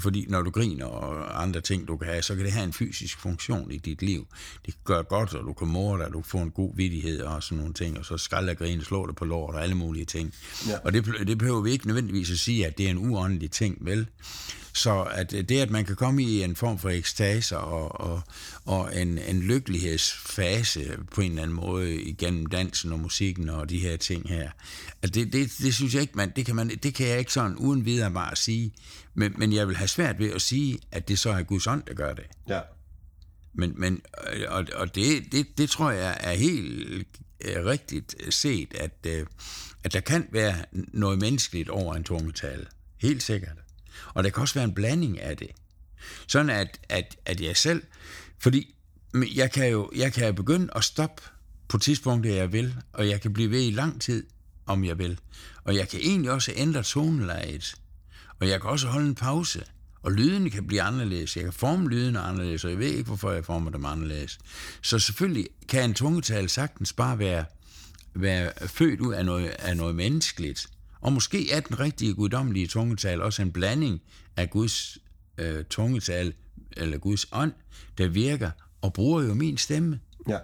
S2: fordi når du griner og andre ting, du kan have, så kan det have en fysisk funktion i dit liv. Det kan gøre godt, og du kan morde dig, du kan få en god vidighed og sådan nogle ting, og så skal der grine, slå dig på lort og alle mulige ting. Ja. Og det, det behøver vi ikke nødvendigvis at sige, at det er en uåndelig ting, vel? Så at det, at man kan komme i en form for ekstase og, og, og en, en lykkelighedsfase på en eller anden måde igennem dansen og musikken og de her ting her, at det, det, det synes jeg ikke, man, det, kan man, det kan jeg ikke sådan uden videre bare sige. Men, men jeg vil have svært ved at sige, at det så er Guds ånd, der gør det.
S1: Ja.
S2: Men, men og, og det, det, det tror jeg er helt øh, rigtigt set, at, øh, at der kan være noget menneskeligt over en tungetale. Helt sikkert. Og der kan også være en blanding af det. Sådan at, at, at jeg selv, fordi jeg kan jo jeg kan begynde at stoppe på tidspunktet, jeg vil, og jeg kan blive ved i lang tid, om jeg vil. Og jeg kan egentlig også ændre tonelejet. Og jeg kan også holde en pause. Og lydene kan blive anderledes. Jeg kan forme lydene anderledes, og jeg ved ikke, hvorfor jeg former dem anderledes. Så selvfølgelig kan en tungetal sagtens bare være, være født ud af noget, af noget menneskeligt. Og måske er den rigtige guddommelige tungetal også en blanding af Guds øh, tungetal, eller Guds ånd, der virker og bruger jo min stemme.
S1: Ja.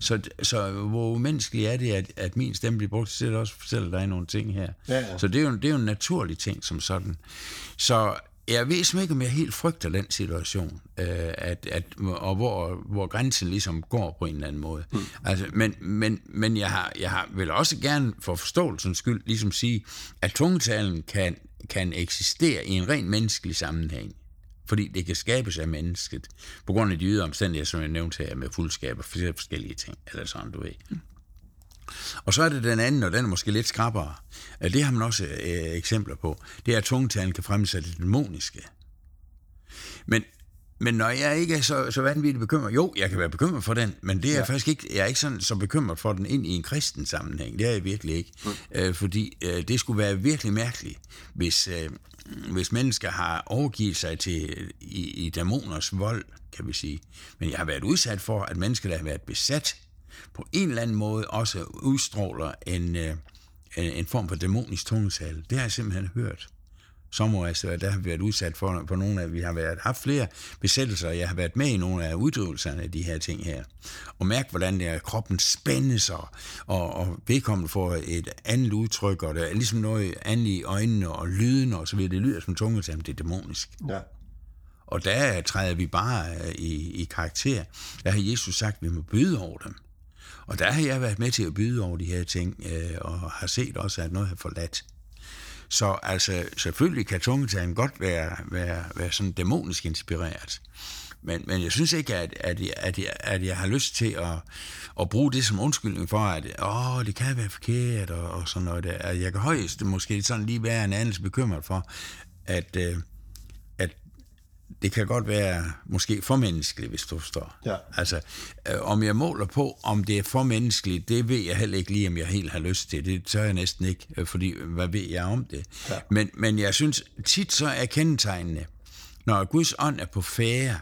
S2: Så, så hvor umenneskeligt er det, at, at min stemme bliver brugt til at også fortælle dig nogle ting her.
S1: Ja, ja.
S2: Så det er, jo, det er jo en naturlig ting som sådan. Så jeg ved simpelthen ikke, om jeg helt frygter den situation, øh, at, at, og hvor, hvor grænsen ligesom går på en eller anden måde. Mm. Altså, men men, men jeg, har, jeg har, vil også gerne for forståelsens skyld ligesom sige, at tungetalen kan, kan eksistere i en ren menneskelig sammenhæng fordi det kan skabes af mennesket, på grund af de ydre omstændigheder, som jeg nævnte her, med fuldskab og forskellige ting, eller sådan, du ved. Mm. Og så er det den anden, og den er måske lidt skrappere. Det har man også øh, eksempler på. Det er, at tungetalen kan fremsætte det dæmoniske. Men, men når jeg ikke er så, så vanvittigt bekymret, jo, jeg kan være bekymret for den, men det er ja. faktisk ikke, jeg er ikke sådan, så bekymret for den ind i en kristen sammenhæng. Det er jeg virkelig ikke. Mm. Øh, fordi øh, det skulle være virkelig mærkeligt, hvis, øh, hvis mennesker har overgivet sig til i, i dæmoners vold, kan vi sige. Men jeg har været udsat for, at mennesker, der har været besat på en eller anden måde også udstråler en, øh, en, en form for dæmonisk tungesal. Det har jeg simpelthen hørt. Sommerrejser, der har vi været udsat for, for nogle af, vi har været, haft flere besættelser, jeg har været med i nogle af uddrivelserne af de her ting her, og mærke, hvordan der kroppen spændes, og, og, og vedkommende får et andet udtryk, og der er ligesom noget andet i øjnene, og lyden, og så videre. Det lyder som tungesal, det er dæmonisk.
S1: Ja.
S2: Og der træder vi bare øh, i, i karakter. Der har Jesus sagt, at vi må byde over dem. Og der har jeg været med til at byde over de her ting, øh, og har set også, at noget har forladt. Så altså, selvfølgelig kan tungetalen godt være, være, være sådan dæmonisk inspireret. Men, men jeg synes ikke, at, at, jeg, at, jeg, at jeg har lyst til at, at bruge det som undskyldning for, at åh, det kan være forkert og, og sådan noget der. Altså, jeg kan højst måske sådan lige være en anelse bekymret for, at, øh, det kan godt være måske for menneskeligt, hvis du forstår.
S1: Ja.
S2: Altså, øh, om jeg måler på, om det er for menneskeligt, det ved jeg heller ikke lige, om jeg helt har lyst til. Det tør jeg næsten ikke, øh, fordi hvad ved jeg om det?
S1: Ja.
S2: Men, men jeg synes, tit så er kendetegnene, når Guds ånd er på færre,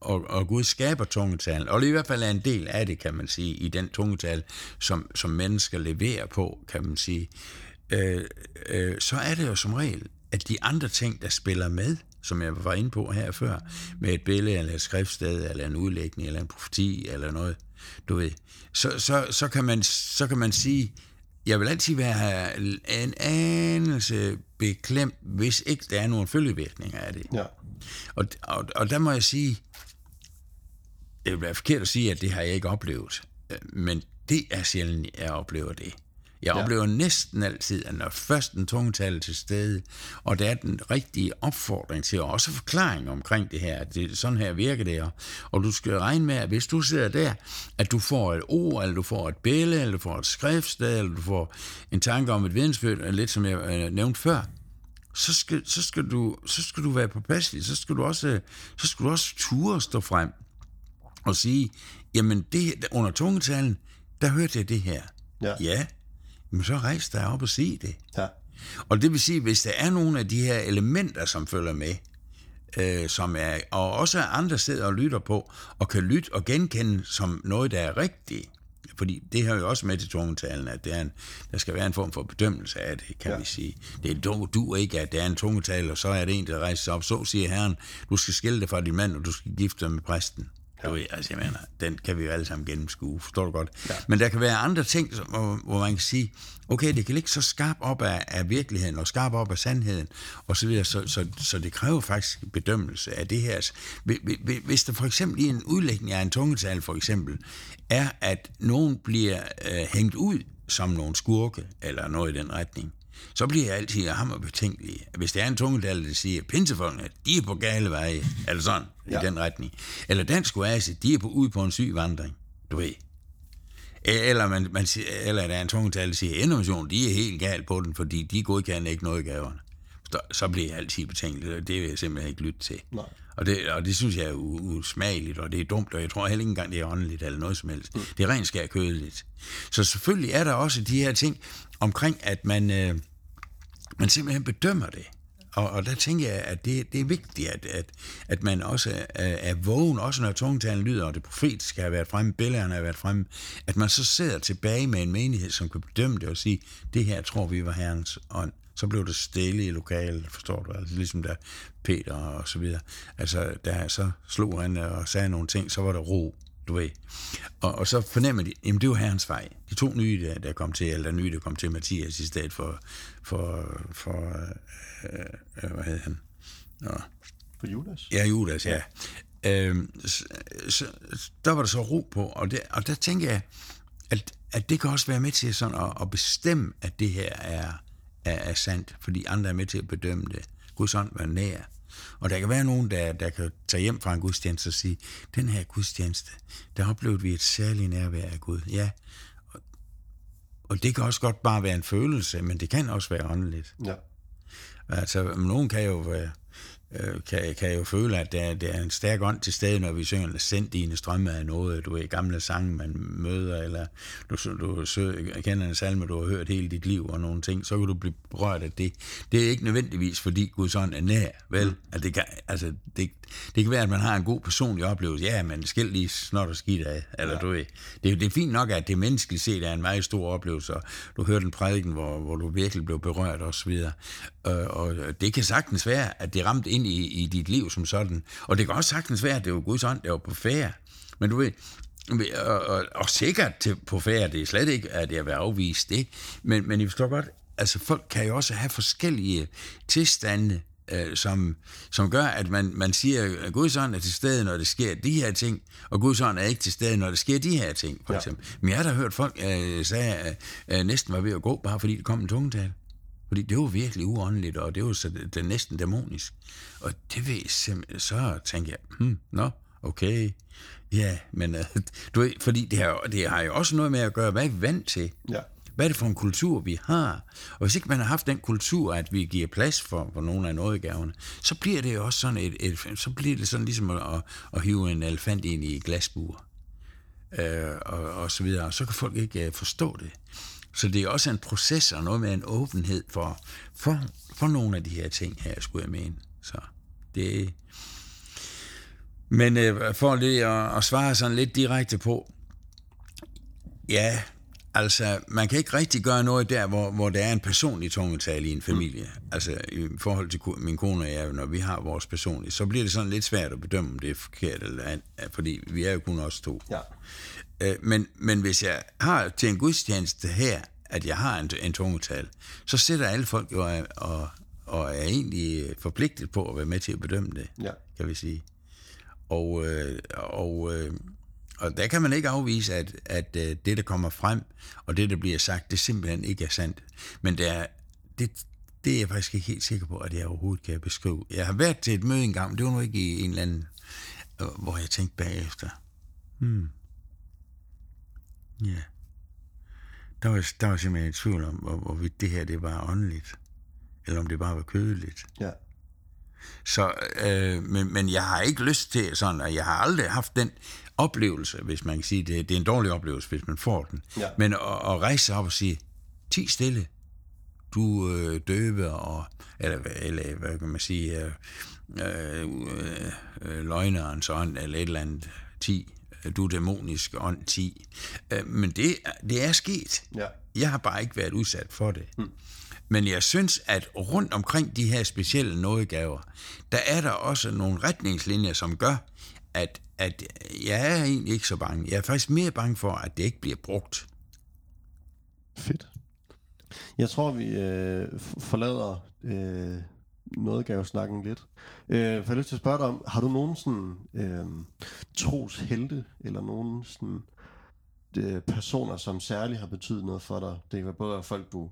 S2: og, og Gud skaber tungetalen, og i hvert fald er en del af det, kan man sige, i den tungetal, som, som mennesker leverer på, kan man sige, øh, øh, så er det jo som regel, at de andre ting, der spiller med, som jeg var inde på her før, med et billede, eller et skriftsted, eller en udlægning, eller en profeti, eller noget, du ved, så, så, så, kan, man, så kan man sige, jeg vil altid være en anelse beklemt, hvis ikke der er nogen følgevirkninger af det.
S1: Ja.
S2: Og, og, og der må jeg sige, det vil være forkert at sige, at det har jeg ikke oplevet. Men det er sjældent, jeg oplever det. Jeg
S1: Ja.
S2: oplever næsten altid, at når først den tungetal er til stede, og der er den rigtige opfordring til, og også forklaring omkring det her, at det, sådan her virker det, og, og du skal regne med, at hvis du sidder der, at du får et ord, eller du får et billede, eller du får et skriftsted, eller du får en tanke om et vidensbyrd, lidt som jeg øh, nævnte før, så skal, så skal, du, så skal du være påpasselig, så skal du også, så skal du også ture stå frem og sige, jamen det, under tungetalen, der hørte jeg det her.
S1: Ja.
S2: ja. Men så rejs dig op og sig det.
S1: Ja.
S2: Og det vil sige, hvis der er nogle af de her elementer, som følger med, øh, som er, og også andre steder og lytter på, og kan lytte og genkende som noget, der er rigtigt, fordi det hører jo også med til tungetalen, at det er en, der skal være en form for bedømmelse af det, kan
S1: Ja.
S2: vi sige. Det er du, du ikke, at det er en tungetal, og så er det en, der rejser sig op. Så siger Herren, du skal skille dig fra din mand, og du skal gifte dig med præsten. Du ved, altså jeg mener, den kan vi jo alle sammen gennemskue, forstår du godt? Ja. Men der kan være andre ting, som- hvor, hvor man kan sige, okay, det kan ligge så skarp op af, af virkeligheden, og skarp op af sandheden, og så videre, så, så, så det kræver faktisk bedømmelse af det her. Hvis der for eksempel i en udlægning af en tungetal, for eksempel, er, at nogen bliver øh, hængt ud som nogle skurke, eller noget i den retning, så bliver jeg altid hammer betænkelig. Hvis det er en tungetal, der siger, pinsefolkene, de er på gale veje, eller sådan, ja. I den retning. Eller dansk oase, de er på, ude på en syg vandring, du ved. Eller, man, man siger, eller der er en tungetal, der siger, innovation, de er helt galt på den, fordi de godkender ikke noget i gaverne. Så, så bliver jeg altid betænkelig, og det vil jeg simpelthen ikke lytte til.
S1: Nej.
S2: Og det, og det synes jeg er usmageligt, og det er dumt, og jeg tror heller ikke engang, det er åndeligt eller noget som helst. Mm. Det er rent skær kødeligt. Så selvfølgelig er der også de her ting omkring, at man, øh, man simpelthen bedømmer det. Og, og der tænker jeg, at det, det er vigtigt, at, at, at man også er, er vågen, også når tungtalen lyder, og det profetiske har været fremme, billederne har været fremme, at man så sidder tilbage med en menighed, som kan bedømme det og sige, det her tror vi var Herrens ånd. Så blev det stille i lokalet, forstår du? Altså, ligesom der Peter og så videre. Altså, der så slog han og sagde nogle ting, så var der ro, du ved. Og, og så fornemmer de, jamen det var herrens vej. De to nye, der, der kom til, eller nye, der kom til Mathias i stedet for, for, for øh, øh, hvad hed han? Nå,
S1: For Judas?
S2: Ja, Judas, ja. Øhm, så, så, der var der så ro på, og, det, og der tænker jeg, at, at det kan også være med til sådan at, at bestemme, at det her er, er, er sandt, fordi andre er med til at bedømme det. Guds ånd var nær. Og der kan være nogen, der, der kan tage hjem fra en gudstjeneste og sige, den her gudstjeneste, der oplevede vi et særligt nærvær af Gud. Ja, og, og det kan også godt bare være en følelse, men det kan også være åndeligt.
S1: Ja.
S2: Altså, nogen kan jo, øh, øh, kan, kan jo føle, at der, der er en stærk ånd til stede, når vi synger, send dine strømme af noget, du ved, gamle sange, man møder, eller du, du sø, kender en salme, du har hørt hele dit liv og nogle ting, så kan du blive berørt af det. Det er ikke nødvendigvis, fordi Guds ånd er nær, vel? Mm. At det, kan, altså, det, det kan være, at man har en god personlig oplevelse. Ja, men skil lige snart og skidt af, eller ja. du ved. Det, det er fint nok, at det menneskeligt set er en meget stor oplevelse, og du hørte en prædiken, hvor, hvor du virkelig blev berørt og så videre. Øh, og det kan sagtens være, at det ramte ind i, i dit liv som sådan. Og det kan også sagtens være, at det var Guds ånd, der var på færre. Men du ved, og, og, og sikkert til, på færre, det er slet ikke, at jeg vil afvise det, men, men I forstår godt, altså folk kan jo også have forskellige tilstande, øh, som, som gør, at man, man siger, at Guds ånd er til stede, når det sker de her ting, og Guds ånd er ikke til stede, når det sker de her ting, for
S1: Ja.
S2: eksempel. Men jeg har da hørt folk øh, sige, at øh, næsten var ved at gå, bare fordi det kom en tungetal. Fordi det var virkelig uåndeligt, og det var så det, det næsten dæmonisk. Og det ved simpelthen, så tænker jeg, hmm, nå, okay, ja, men øh, du ved, fordi det har, det har jo også noget med at gøre, hvad er vi vant til?
S1: Ja.
S2: Hvad er det for en kultur, vi har? Og hvis ikke man har haft den kultur, at vi giver plads for, for nogle af nådegaverne, så bliver det jo også sådan et, et så bliver det sådan ligesom at, at, at hive en elefant ind i et glasbur. Øh, og, og så videre. Og så kan folk ikke uh, forstå det. Så det er også en proces og noget med en åbenhed for, for, for nogle af de her ting her, skulle jeg mene. Så det Men øh, for lige at, at svare sådan lidt direkte på, ja, Altså, man kan ikke rigtig gøre noget der, hvor, hvor der er en personlig tungetale i en familie. Mm. Altså, i forhold til min kone og jeg, når vi har vores personlige, så bliver det sådan lidt svært at bedømme, om det er forkert eller andet, fordi vi er jo kun os to.
S1: Ja.
S2: Øh, men, men hvis jeg har til en gudstjeneste her, at jeg har en, en tungetal, så sætter alle folk jo og, og, og er egentlig forpligtet på at være med til at bedømme det,
S1: Ja.
S2: kan vi sige. Og, øh, og øh, og der kan man ikke afvise, at, at øh, det, der kommer frem, og det, der bliver sagt, det simpelthen ikke er sandt. Men det er, det, det er jeg faktisk ikke helt sikker på, at jeg overhovedet kan beskrive. Jeg har været til et møde engang, det var nu ikke i en eller anden, øh, hvor jeg tænkte bagefter, hmm, ja, der var, der var simpelthen i tvivl om, hvor, hvorvidt det her det var åndeligt, eller om det bare var kødeligt.
S1: Ja.
S2: Så, øh, men, men jeg har ikke lyst til sådan, og jeg har aldrig haft den oplevelse, hvis man kan sige det. Det er en dårlig oplevelse, hvis man får den.
S1: Ja.
S2: Men at, at rejse sig op og sige, ti stille, du øh, døve, og, eller, eller hvad kan man sige, øh, øh, øh, løgnerens ånd, eller et eller andet, ti, du er dæmonisk ånd, ti. Øh, men det, det er sket.
S1: Ja.
S2: Jeg har bare ikke været udsat for det. Hmm. Men jeg synes, at rundt omkring de her specielle nådegaver, der er der også nogle retningslinjer, som gør, at, at jeg er egentlig ikke så bange. Jeg er faktisk mere bange for, at det ikke bliver brugt.
S1: Fedt. Jeg tror, vi øh, forlader øh, nådegavesnakken lidt. Øh, for jeg lyst til at spørge dig om, har du nogen sådan øh, troshelte, eller nogen sådan øh, personer, som særligt har betydet noget for dig? Det kan være både folk, du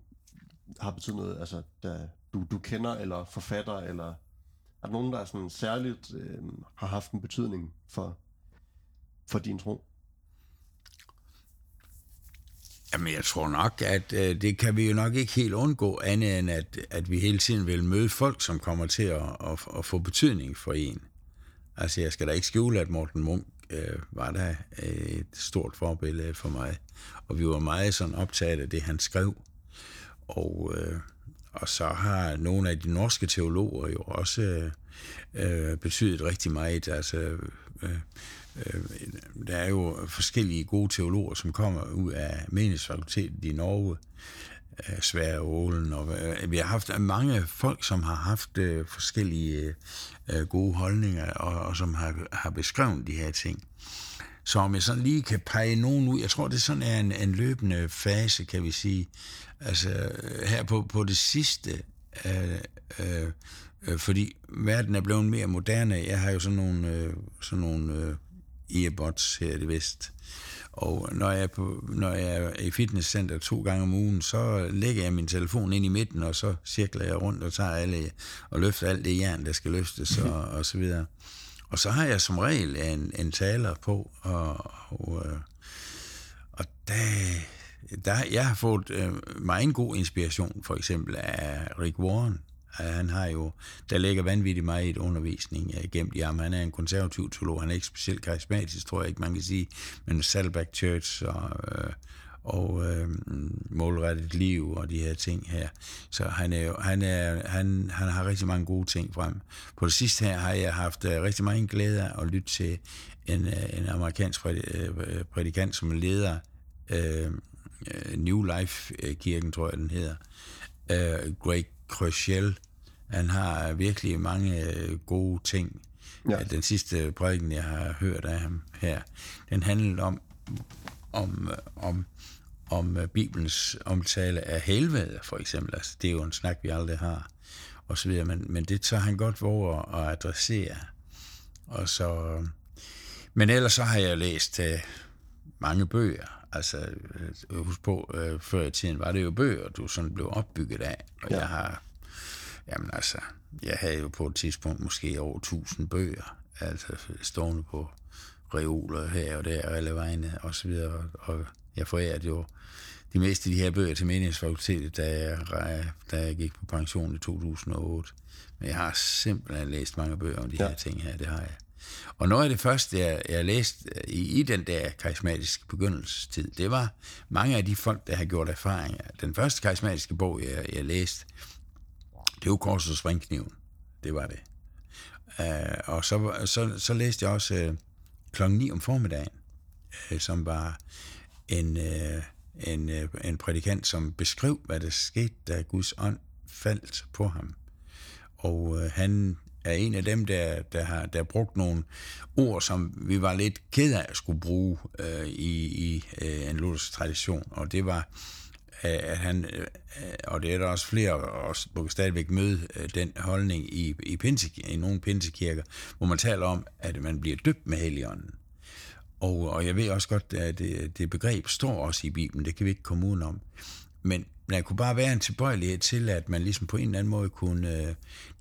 S1: har betydet noget, altså der, du, du kender, eller forfatter, eller er der nogen, der sådan særligt øh, har haft en betydning for, for din tro?
S2: Jamen, jeg tror nok, at øh, det kan vi jo nok ikke helt undgå, andet end at, at vi hele tiden vil møde folk, som kommer til at, at, at få betydning for en. Altså, jeg skal da ikke skjule, at Morten Munk øh, var der øh, et stort forbillede for mig. Og vi var meget sådan optaget af det, han skrev. Og, øh, og så har nogle af de norske teologer jo også øh, øh betydet rigtig meget. Altså, øh, øh, Øh, der er jo forskellige gode teologer, som kommer ud af meningsfakultetet i Norge, øh, Sverre Ålen, og øh, vi har haft mange folk, som har haft forskellige gode holdninger, og, og som har, har beskrevet de her ting. Så om jeg sådan lige kan pege nogen ud, jeg tror, det sådan er en, en løbende fase, kan vi sige. Altså her på, på det sidste, øh, øh, øh, fordi verden er blevet mere moderne. Jeg har jo sådan nogle, øh, sådan nogle øh, earbuds her i det vest. Og når jeg, er på, når jeg er i fitnesscenter to gange om ugen, så lægger jeg min telefon ind i midten, og så cirkler jeg rundt og tager alle, og løfter alt det jern, der skal løftes, og, og så videre. Og så har jeg som regel en, en taler på, og, og, øh, og der, der, jeg har fået øh, meget god inspiration, for eksempel af Rick Warren. Han har jo, der ligger vanvittigt meget et undervisning øh, gemt i ham. Han er en konservativ teolog, han er ikke specielt karismatisk, tror jeg ikke, man kan sige, men Saddleback Church og, øh, og øh, målrettet liv og de her ting her. Så han, er jo, han, er, han, han har rigtig mange gode ting frem. På det sidste her har jeg haft øh, rigtig meget glæde af at lytte til en, øh, en amerikansk øh, prædikant, som leder øh, New Life-kirken, tror jeg den hedder, øh, Greg Cruciel. Han har virkelig mange gode ting. Ja. Den sidste prædiken, jeg har hørt af ham her, den handlede om, om, om om Bibelens omtale af helvede, for eksempel. Altså, det er jo en snak, vi aldrig har, og så videre. Men, men det tager han godt over at adressere. Og så, men ellers så har jeg læst uh, mange bøger. Altså, husk på, uh, før i tiden var det jo bøger, du sådan blev opbygget af. Og ja. jeg har, jamen altså, jeg havde jo på et tidspunkt måske over 1000 bøger. altså stående på reoler her og der og alle vegne og så videre. Og jeg forærede jo de meste af de her bøger til menighedsfakultetet, da jeg, da jeg gik på pension i 2008. Men jeg har simpelthen læst mange bøger om de ja. her ting her, det har jeg. Og noget af det første, jeg, jeg læste i, i den der karismatiske begyndelsestid, det var mange af de folk, der har gjort erfaringer. Den første karismatiske bog, jeg, jeg læste, det var Kors og Springkniven. Det var det. Uh, og så, så, så læste jeg også uh, klokken 9 om formiddagen, uh, som var en, uh, en, uh, en prædikant, som beskrev, hvad der skete, da Guds ånd faldt på ham. Og uh, han er en af dem, der, der har der brugt nogle ord, som vi var lidt ked af at skulle bruge uh, i, i uh, en luthersk tradition, og det var at han, øh, og det er der også flere, og du kan stadigvæk møde øh, den holdning i, i, pinse, i nogle pinsekirker, hvor man taler om, at man bliver døbt med heligånden. Og, og jeg ved også godt, at det, det begreb står også i Bibelen, det kan vi ikke komme udenom. Men der kunne bare være en tilbøjelighed til, at man ligesom på en eller anden måde kunne øh,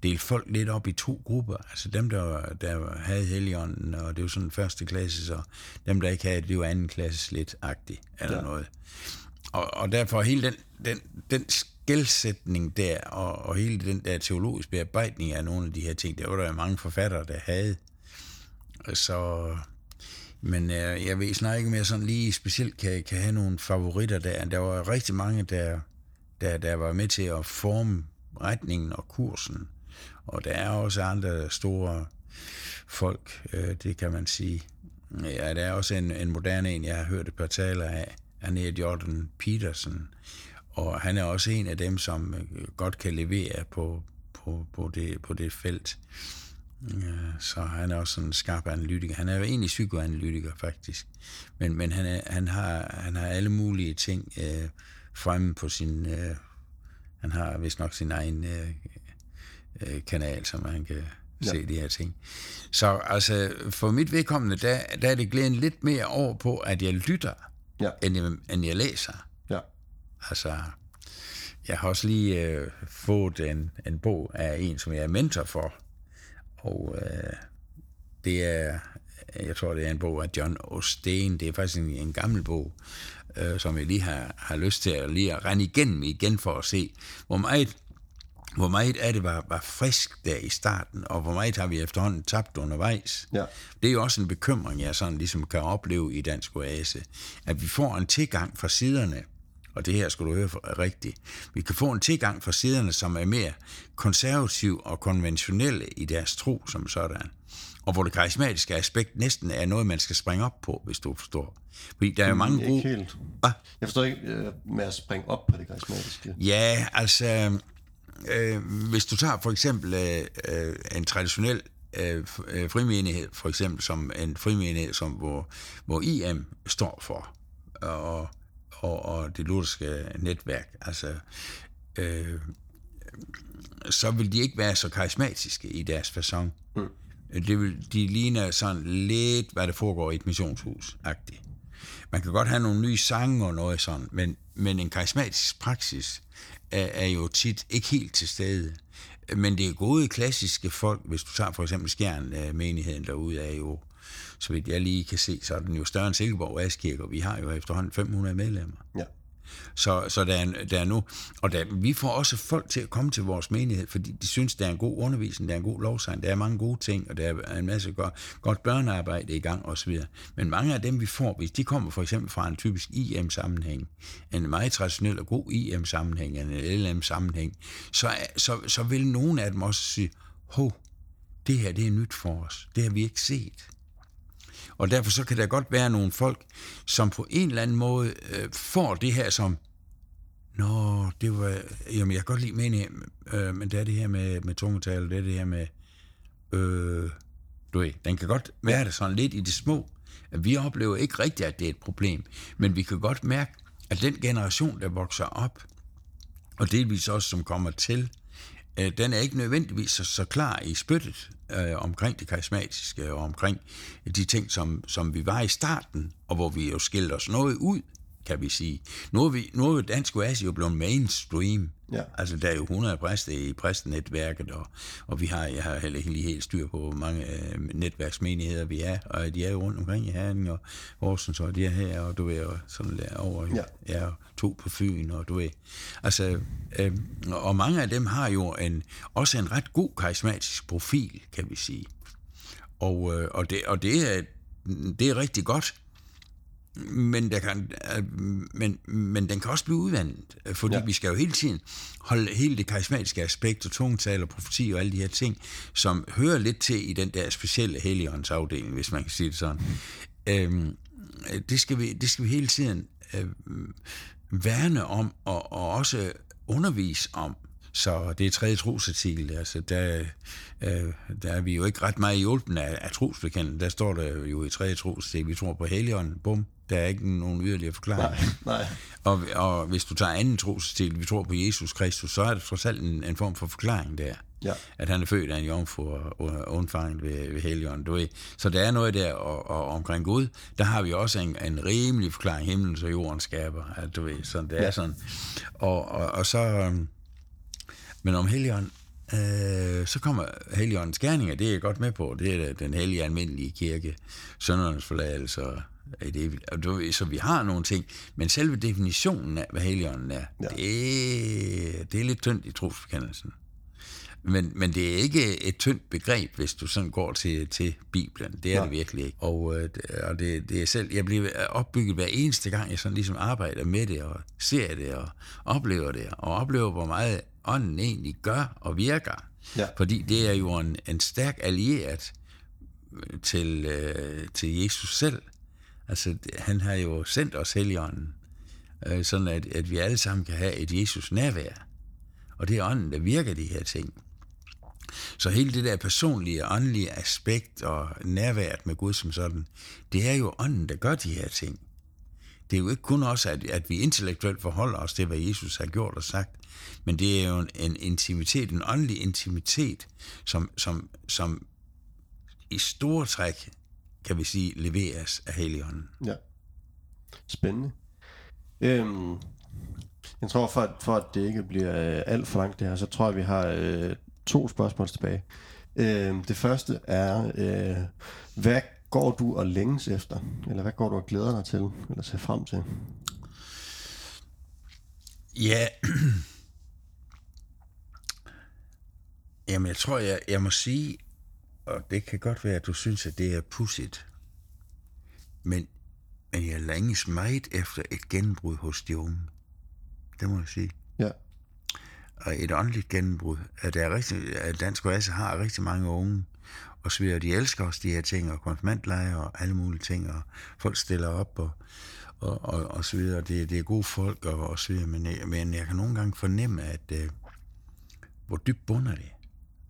S2: dele folk lidt op i to grupper. Altså dem, der, der havde heligånden, og det var sådan første klasse, så dem, der ikke havde, det var anden klasse lidt agtigt, eller ja. noget. Og, og derfor hele den, den, den skældsætning der, og, og hele den der teologiske bearbejdning af nogle af de her ting, der var der mange forfattere, der havde. Så, men øh, jeg ved snart ikke, om jeg sådan lige specielt kan, kan have nogle favoritter der. Der var rigtig mange, der, der, der var med til at forme retningen og kursen. Og der er også andre store folk, øh, det kan man sige. Ja, der er også en, en moderne en, jeg har hørt et par taler af, han er Jordan Peterson, og han er også en af dem, som øh, godt kan levere på, på, på, det, på det felt. Så han er også en skarp analytiker. Han er jo egentlig psykoanalytiker, faktisk. Men, men han, er, han, har, han har alle mulige ting øh, fremme på sin... Øh, han har vist nok sin egen øh, øh, kanal, som han kan ja. se de her ting. Så altså, for mit vedkommende, der, der er det glæden lidt mere over på, at jeg lytter ja. end, jeg, end jeg læser. Ja. Altså, jeg har også lige øh, fået en, en bog af en, som jeg er mentor for, og øh, det er, jeg tror, det er en bog af John Osteen. Det er faktisk en, en gammel bog, øh, som jeg lige har, har lyst til at lige at rende igennem igen for at se, hvor meget hvor meget af det var, var frisk der i starten, og hvor meget har vi efterhånden tabt undervejs. Ja. Det er jo også en bekymring, jeg sådan ligesom kan opleve i Dansk Oase, at vi får en tilgang fra siderne, og det her skal du høre for, rigtigt, vi kan få en tilgang fra siderne, som er mere konservativ og konventionelle i deres tro som sådan. Og hvor det karismatiske aspekt næsten er noget, man skal springe op på, hvis du forstår. Fordi der er jo mange
S1: gode... Ikke helt. Ah? Jeg forstår ikke øh, med at springe op på det karismatiske.
S2: Ja, altså øh, hvis du tager for eksempel øh, øh en traditionel øh, øh, frimenighed, for eksempel som en frimenighed, som, hvor, hvor IM står for, og, og, og det lutherske netværk, altså, øh, så vil de ikke være så karismatiske i deres fasong. Mm. Det vil, de ligner sådan lidt, hvad der foregår i et missionshus-agtigt. Man kan godt have nogle nye sange og noget sådan, men, men en karismatisk praksis er, er jo tit ikke helt til stede. Men det er gode klassiske folk, hvis du tager for eksempel Skjern øh, menigheden derude, er jo, så vidt jeg lige kan se, så er den jo større end Silkeborg Askirke, og vi har jo efterhånden 500 medlemmer. Ja. Så, så der, er, der er nu, og der, vi får også folk til at komme til vores menighed, fordi de synes, der er en god undervisning, der er en god lovsang, der er mange gode ting, og der er en masse godt, godt børnearbejde i gang osv. Men mange af dem, vi får, hvis de kommer for eksempel fra en typisk IM-sammenhæng, en meget traditionel og god IM-sammenhæng, en LM-sammenhæng, så, så, så vil nogen af dem også sige, hov, det her det er nyt for os, det har vi ikke set. Og derfor så kan der godt være nogle folk, som på en eller anden måde øh, får det her som, Nå, det var, jamen jeg kan godt lide meningen, øh, men det er det her med, med tungetal, det er det her med, øh, du ved, den kan godt være det sådan lidt i det små. Vi oplever ikke rigtigt, at det er et problem, men vi kan godt mærke, at den generation, der vokser op, og delvis også som kommer til, øh, den er ikke nødvendigvis så, så klar i spyttet øh, omkring det karismatiske og omkring de ting, som, som vi var i starten, og hvor vi jo skilte os noget ud kan vi sige. Nu er, vi, nu er Dansk Oase jo blevet mainstream.
S1: Ja.
S2: Altså, der er jo 100 præster i præstenetværket, og, og vi har, jeg har heller ikke lige helt styr på, hvor mange øh, netværksmenigheder vi er, og de er jo rundt omkring i Herning og Horsens, og de er her, og du ved, og sådan der over,
S1: Ja.
S2: ja, to på Fyn, og du ved. Altså, øh, og mange af dem har jo en, også en ret god karismatisk profil, kan vi sige. Og, øh, og, det, og det, er, det er rigtig godt. Men, der kan, øh, men, men den kan også blive udvandet, øh, fordi
S1: Ja.
S2: vi skal jo hele tiden holde hele det karismatiske aspekt og tungetal og profeti og alle de her ting, som hører lidt til i den der specielle helligåndsafdeling, hvis man kan sige det sådan. Øhm, øh, det, skal vi, det skal vi hele tiden øh, værne om og, og også undervise om. Så det er tredje trosartikel. Altså, der, øh, der er vi jo ikke ret meget hjulpen af, af trosbekendelsen. Der står der jo i tredje trosartikel, vi tror på Helligånden. Bum. Der er ikke nogen yderligere forklaring.
S1: Nej, nej.
S2: Og, og hvis du tager anden trosartikel, vi tror på Jesus Kristus, så er det trods alt en, en form for forklaring der.
S1: Ja.
S2: At han er født af en jomfru og, undfanget ved, ved Helligånden. Du ved. Så der er noget der og, og omkring Gud. Der har vi også en, en rimelig forklaring, himlen og jorden skaber. At, du ved, så det er
S1: Ja.
S2: sådan. Og, og, og så... øhm, Men om Helligånden, øh, så kommer Helligåndens gerninger, det er jeg godt med på. Det er den hellige almindelige kirke, søndernes forladelse og et evigt. Og du, så vi har nogle ting, men selve definitionen af, hvad Helligånden er,
S1: Ja.
S2: ja. det, det er lidt tyndt i trosbekendelsen. Men, men det er ikke et tyndt begreb, hvis du sådan går til, til Bibelen. Det er.
S1: Nej.
S2: det virkelig ikke. Og, øh, og det, det er selv, jeg bliver opbygget hver eneste gang, jeg sådan ligesom arbejder med det, og ser det, og oplever det, og oplever, hvor meget ånden egentlig gør og virker.
S1: Ja.
S2: Fordi det er jo en, en stærk allieret til, øh, til Jesus selv. Altså, han har jo sendt os heligånden, øh, sådan at, at vi alle sammen kan have et Jesus nærvær. Og det er ånden, der virker de her ting. Så hele det der personlige, åndelige aspekt og nærværet med Gud som sådan, det er jo ånden, der gør de her ting. Det er jo ikke kun også, at, at vi intellektuelt forholder os til, hvad Jesus har gjort og sagt, men det er jo en, en intimitet, en åndelig intimitet, som, som, som i store træk, kan vi sige, leveres af Helligånden.
S1: Ja. Spændende. Øhm, jeg tror, for, at- for at det ikke bliver øh, alt for langt det her, så tror jeg, vi har øh, to spørgsmål tilbage. Øhm, det første er, øh, hvad går du og længes efter? Eller hvad går du og glæder dig til? Eller ser frem til?
S2: Ja. Jamen, jeg tror, jeg, jeg må sige, og det kan godt være, at du synes, at det er pudsigt, men, men jeg længes meget efter et gennembrud hos de unge. Det må jeg sige.
S1: Ja.
S2: Og et åndeligt gennembrud. At, der er rigtig, at Dansk Oase har rigtig mange unge, og så videre. De elsker også de her ting, og konfirmandlejre og alle mulige ting, og folk stiller op, og, og, og, og så videre. Det, det er gode folk, og, og så videre. Men, jeg- men jeg kan nogle gange fornemme, at øh, hvor dybt bunder det.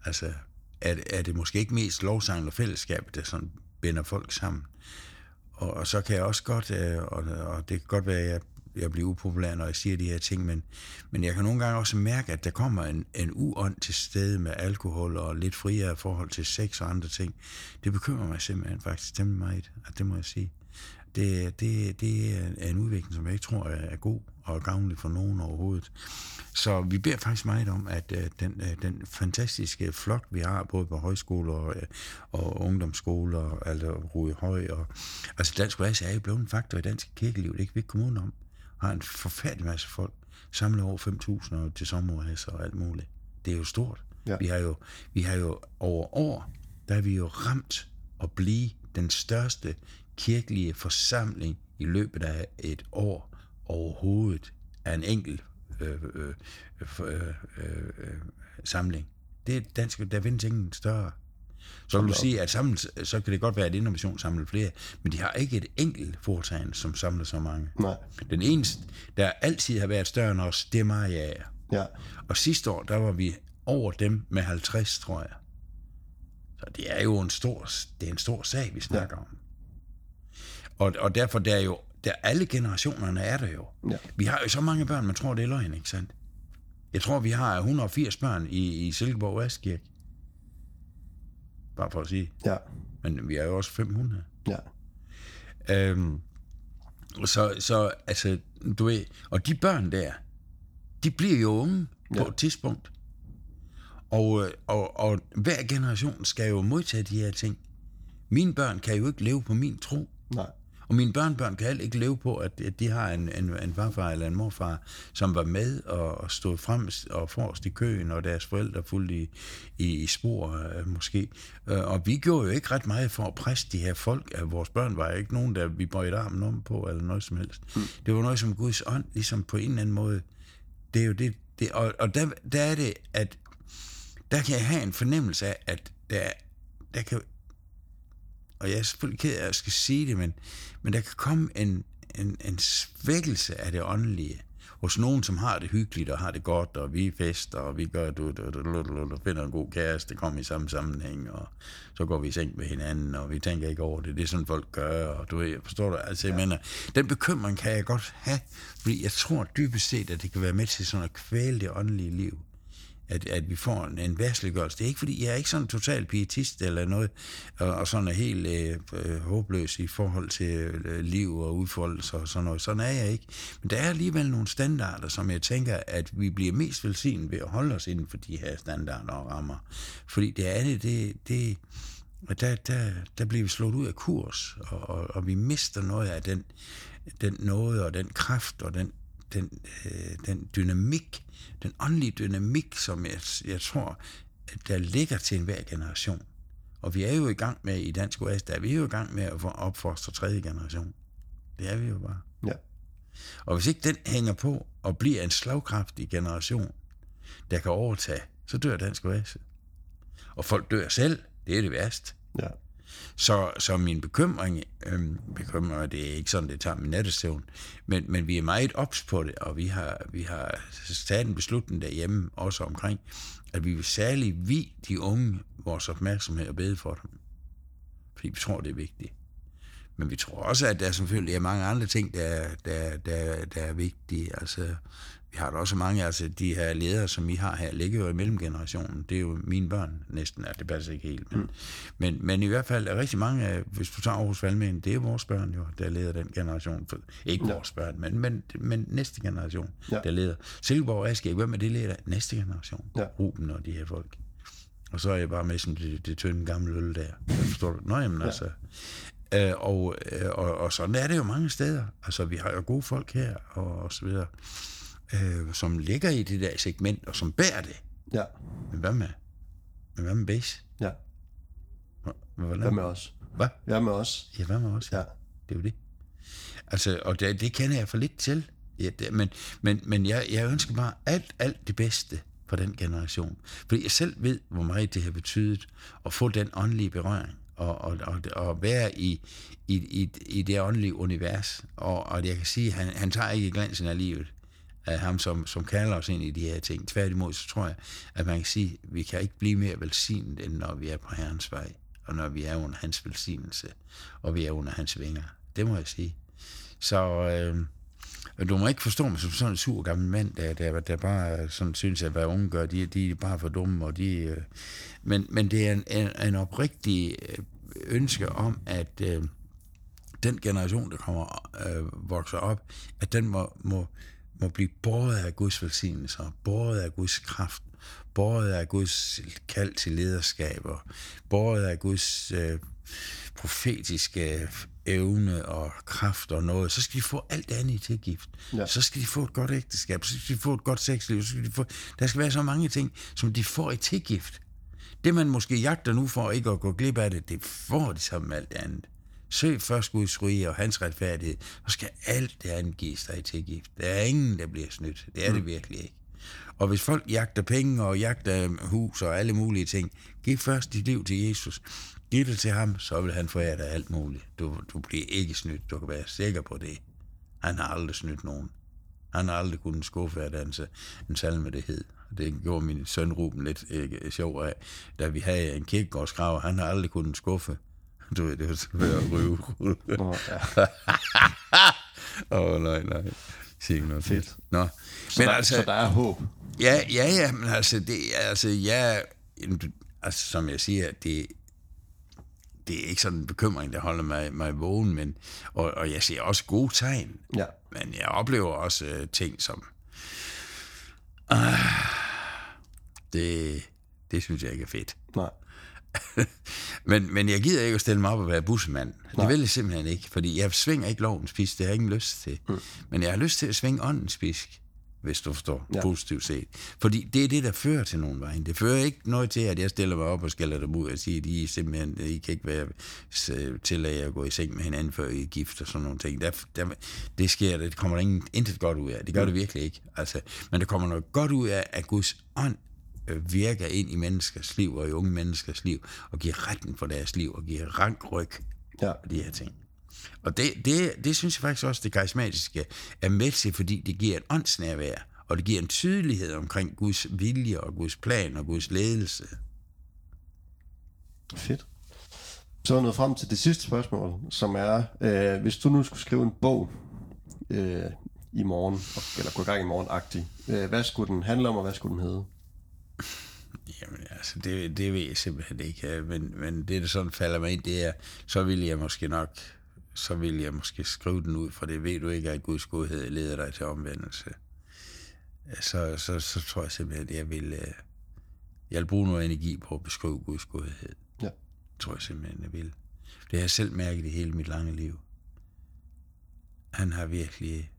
S2: Altså, er, er det måske ikke mest lovsang og fællesskab, der sådan binder folk sammen. Og, og så kan jeg også godt, øh, og, og det kan godt være, at jeg, jeg bliver upopulær, når jeg siger de her ting, men, men jeg kan nogle gange også mærke, at der kommer en, en uånd til stede med alkohol og lidt friere forhold til sex og andre ting. Det bekymrer mig simpelthen faktisk temmelig meget, at det må jeg sige. Det, det, det er en udvikling, som jeg ikke tror er god og gavnlig for nogen overhovedet. Så vi beder faktisk meget om, at øh, den, øh, den fantastiske flok, vi har, både på højskoler og, øh, og ungdomsskoler, altså Rue Høj, og, altså Dansk Oase er jo blevet en faktor i dansk kirkeliv, det kan vi ikke komme udenom. Har en forfærdelig masse folk, samlet over 5.000 og til sommerrejser og alt muligt. Det er jo stort.
S1: Ja.
S2: Vi har jo, vi har jo over år, der er vi jo ramt at blive den største kirkelige forsamling i løbet af et år overhovedet af en enkelt øh, øh, øh, øh, øh, samling. Det er dansk, der findes ingen større. Så vil du sige, at sammen, så kan det godt være, at innovation samler flere, men de har ikke et enkelt foretagende, som samler så mange.
S1: Nej.
S2: Den eneste, der altid har været større end os, det er Maja.
S1: Ja.
S2: Og sidste år, der var vi over dem med 50, tror jeg. Så det er jo en stor, det er en stor sag, vi snakker ja. om. Og, og derfor, der er jo, der alle generationerne er der jo.
S1: Ja.
S2: Vi har jo så mange børn, man tror, det er løgn, ikke sandt? Jeg tror, vi har 180 børn i, i Silkeborg Vestkirke. Bare for at sige.
S1: Ja.
S2: Men vi er jo også 500.
S1: Ja.
S2: Øhm, Så, så altså, du ved, og de børn der, de bliver jo unge ja. på et tidspunkt. Og, øh, og, og hver generation skal jo modtage de her ting. Mine børn kan jo ikke leve på min tro.
S1: Nej.
S2: Og mine børnebørn kan heller ikke leve på, at, at de har en, en, en farfar eller en morfar, som var med og, og stod frem og forrest i køen, og deres forældre fulgte i, i, i spor øh, måske. Øh, og vi gjorde jo ikke ret meget for at presse de her folk. At vores børn var ikke nogen, der vi bøjede armen om på, eller noget som helst. Mm. Det var noget som Guds ånd, ligesom på en eller anden måde. Det er jo det, det og, og der, der er det, at der kan jeg have en fornemmelse af, at der, der kan og jeg er selvfølgelig ked af, at jeg skal sige det, men, men der kan komme en, en, en svækkelse af det åndelige hos nogen, som har det hyggeligt og har det godt, og vi fester, og vi gør, du, du, du, du, du, du finder en god kæreste, det kommer i samme sammenhæng, og så går vi i seng med hinanden, og vi tænker ikke over det. Det er sådan, folk gør, og du ved, forstår du? Altså, jeg mener, den bekymring kan jeg godt have, fordi jeg tror dybest set, at det kan være med til sådan at kvæle det åndelige liv at, at vi får en, en værtsliggørelse. Det er ikke, fordi jeg er ikke sådan total pietist eller noget, og, og sådan er helt øh, øh, håbløs i forhold til øh, liv og udfoldelse og sådan noget. Sådan er jeg ikke. Men der er alligevel nogle standarder, som jeg tænker, at vi bliver mest velsignet ved at holde os inden for de her standarder og rammer. Fordi det andet, det, det der, der, der bliver vi slået ud af kurs, og, og, og vi mister noget af den, den noget og den kraft og den, den, øh, den dynamik, den åndelige dynamik, som jeg, jeg tror, der ligger til enhver generation. Og vi er jo i gang med, i Dansk OS, der er vi jo i gang med at få opfostre tredje generation. Det er vi jo bare.
S1: Ja.
S2: Og hvis ikke den hænger på og bliver en slagkraftig generation, der kan overtage, så dør Dansk OS. Og folk dør selv. Det er det værste.
S1: Ja.
S2: Så, så min bekymring, øh, bekymring, det er ikke sådan, det tager min nattesøvn, men, men vi er meget ops på det, og vi har, vi har taget en beslutning derhjemme også omkring, at vi vil særlig vi de unge vores opmærksomhed og bede for dem. Fordi vi tror, det er vigtigt. Men vi tror også, at der selvfølgelig er mange andre ting, der, der, der, der er vigtige. Altså, vi har da også mange, altså de her ledere, som I har her, ligger jo i mellemgenerationen. Det er jo mine børn næsten, at det passer ikke helt. Men, mm. men, men i hvert fald er rigtig mange, hvis du tager Aarhus Valgmænd, det er vores børn jo, der leder den generation. Ikke ja. vores børn, men, men, men næste generation, ja. der leder. Silkeborg Aske, hvem er det leder? Næste generation. Ja. Ruben og de her folk. Og så er jeg bare med som det, det tynde gamle øl der. Forstår du? Nå, jamen ja. altså. Øh, og, øh, og, og sådan er det jo mange steder. Altså, vi har jo gode folk her, og, og så videre øh, som ligger i det der segment, og som bærer det.
S1: Ja.
S2: Men hvad med, men hvad med base?
S1: Ja.
S2: Hvad,
S1: hvad med os?
S2: Hvad?
S1: Hvad med os?
S2: Ja, hvad med os?
S1: Ja.
S2: Det er jo det. Altså, og det, det kender jeg for lidt til. Ja, det, men men, men jeg, jeg ønsker bare alt, alt det bedste for den generation. Fordi jeg selv ved, hvor meget det har betydet at få den åndelige berøring og, og, og, og være i, i, i, i det åndelige univers. Og, og jeg kan sige, at han, han tager ikke glansen af livet af ham, som, som kalder os ind i de her ting. Tværtimod, så tror jeg, at man kan sige, at vi kan ikke blive mere velsignet, end når vi er på Herrens vej, og når vi er under hans velsignelse, og vi er under hans vinger. Det må jeg sige. Så øh, du må ikke forstå mig som sådan en sur gammel mand, der, der, der bare sådan synes, at hvad unge gør, de, de er bare for dumme, og de... Øh, men, men det er en, en, en oprigtig øh, ønske om, at øh, den generation, der kommer øh, vokser op, at den må, må må blive båret af Guds velsignelser, båret af Guds kraft, båret af Guds kald til lederskaber, båret af Guds øh, profetiske evne og kraft og noget, så skal de få alt andet i tilgift. Ja. Så skal de få et godt ægteskab, så skal de få et godt sexliv, så skal de få... der skal være så mange ting, som de får i tilgift. Det man måske jagter nu for ikke at gå glip af det, det får de sammen med alt andet. Søg først Guds rige og hans retfærdighed, så skal alt det andet gives dig til gift. Der er ingen, der bliver snydt. Det er mm. det virkelig ikke. Og hvis folk jagter penge og jagter hus og alle mulige ting, giv først dit liv til Jesus. Giv det til ham, så vil han forære dig alt muligt. Du, du bliver ikke snydt. Du kan være sikker på det. Han har aldrig snydt nogen. Han har aldrig kunnet skuffe af den, en salme, det hed. Det gjorde min søn Ruben lidt ikke, sjov af. Da vi havde en kirkegårdsgrav, han har aldrig kunnet skuffe du ved, det var selvfølgelig at ryge. Åh, ja. oh, nej, nej. Sig ikke noget fedt. Nå.
S1: Så, men der, altså, så der er håb?
S2: Ja, ja, ja, men altså, det, altså, ja, altså, som jeg siger, det, det er ikke sådan en bekymring, der holder mig, mig vågen, men, og, og jeg ser også gode tegn.
S1: Ja.
S2: Men jeg oplever også øh, ting som, ah, det, det synes jeg ikke er fedt.
S1: Nej.
S2: men, men jeg gider ikke at stille mig op og være bussemand. Det vil jeg simpelthen ikke, fordi jeg svinger ikke lovens pisk, det har jeg ingen lyst til. Mm. Men jeg har lyst til at svinge åndens pisk, hvis du forstår, ja. positivt set. Fordi det er det, der fører til nogen vej. Det fører ikke noget til, at jeg stiller mig op og skælder dem ud og siger, at I simpelthen, I kan ikke være til at gå i seng med hinanden, før I er gift og sådan nogle ting. Der, der, det sker, det kommer der ingen, intet godt ud af. Det gør mm. det virkelig ikke. Altså, men der kommer noget godt ud af, at Guds ånd virker ind i menneskers liv og i unge menneskers liv, og giver retten for deres liv, og giver rank ryg ja. og de her ting. Og det, det, det synes jeg faktisk også, det karismatiske er med til, fordi det giver et åndsnærvær, og det giver en tydelighed omkring Guds vilje og Guds plan og Guds ledelse.
S1: Fedt. Så er noget frem til det sidste spørgsmål, som er, øh, hvis du nu skulle skrive en bog øh, i morgen, eller gå i gang i morgen øh, hvad skulle den handle om, og hvad skulle den hedde?
S2: Jamen altså, det, det ved jeg simpelthen ikke, men, men det, der sådan falder mig ind, det er, så vil jeg måske nok, så vil jeg måske skrive den ud, for det ved du ikke, at Guds godhed leder dig til omvendelse. Så, så, så tror jeg simpelthen, at jeg vil, øh, jeg vil bruge noget energi på at beskrive Guds godhed. Ja. Tror jeg simpelthen, jeg vil. Det har jeg selv mærket i hele mit lange liv. Han har virkelig,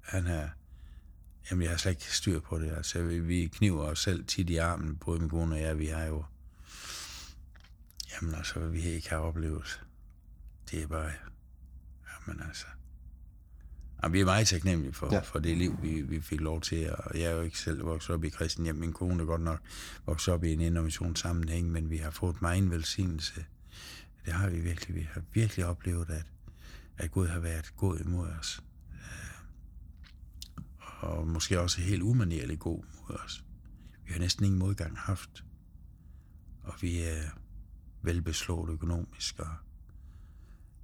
S2: han har, Jamen, jeg har slet ikke styr på det. Altså, vi, vi kniver os selv tit i armen, både min kone og jeg. Vi har jo... Jamen, altså, vi har ikke har oplevet. Det er bare... Jamen, altså... Jamen, vi er meget taknemmelige for, ja. for det liv, vi, vi fik lov til. Og jeg er jo ikke selv vokset op i kristen hjem. Min kone er godt nok vokset op i en innovationssammenhæng, men vi har fået meget en velsignelse. Det har vi virkelig. Vi har virkelig oplevet, at, at Gud har været god imod os og måske også helt umanerligt god mod os. Vi har næsten ingen modgang haft, og vi er velbeslået økonomisk, og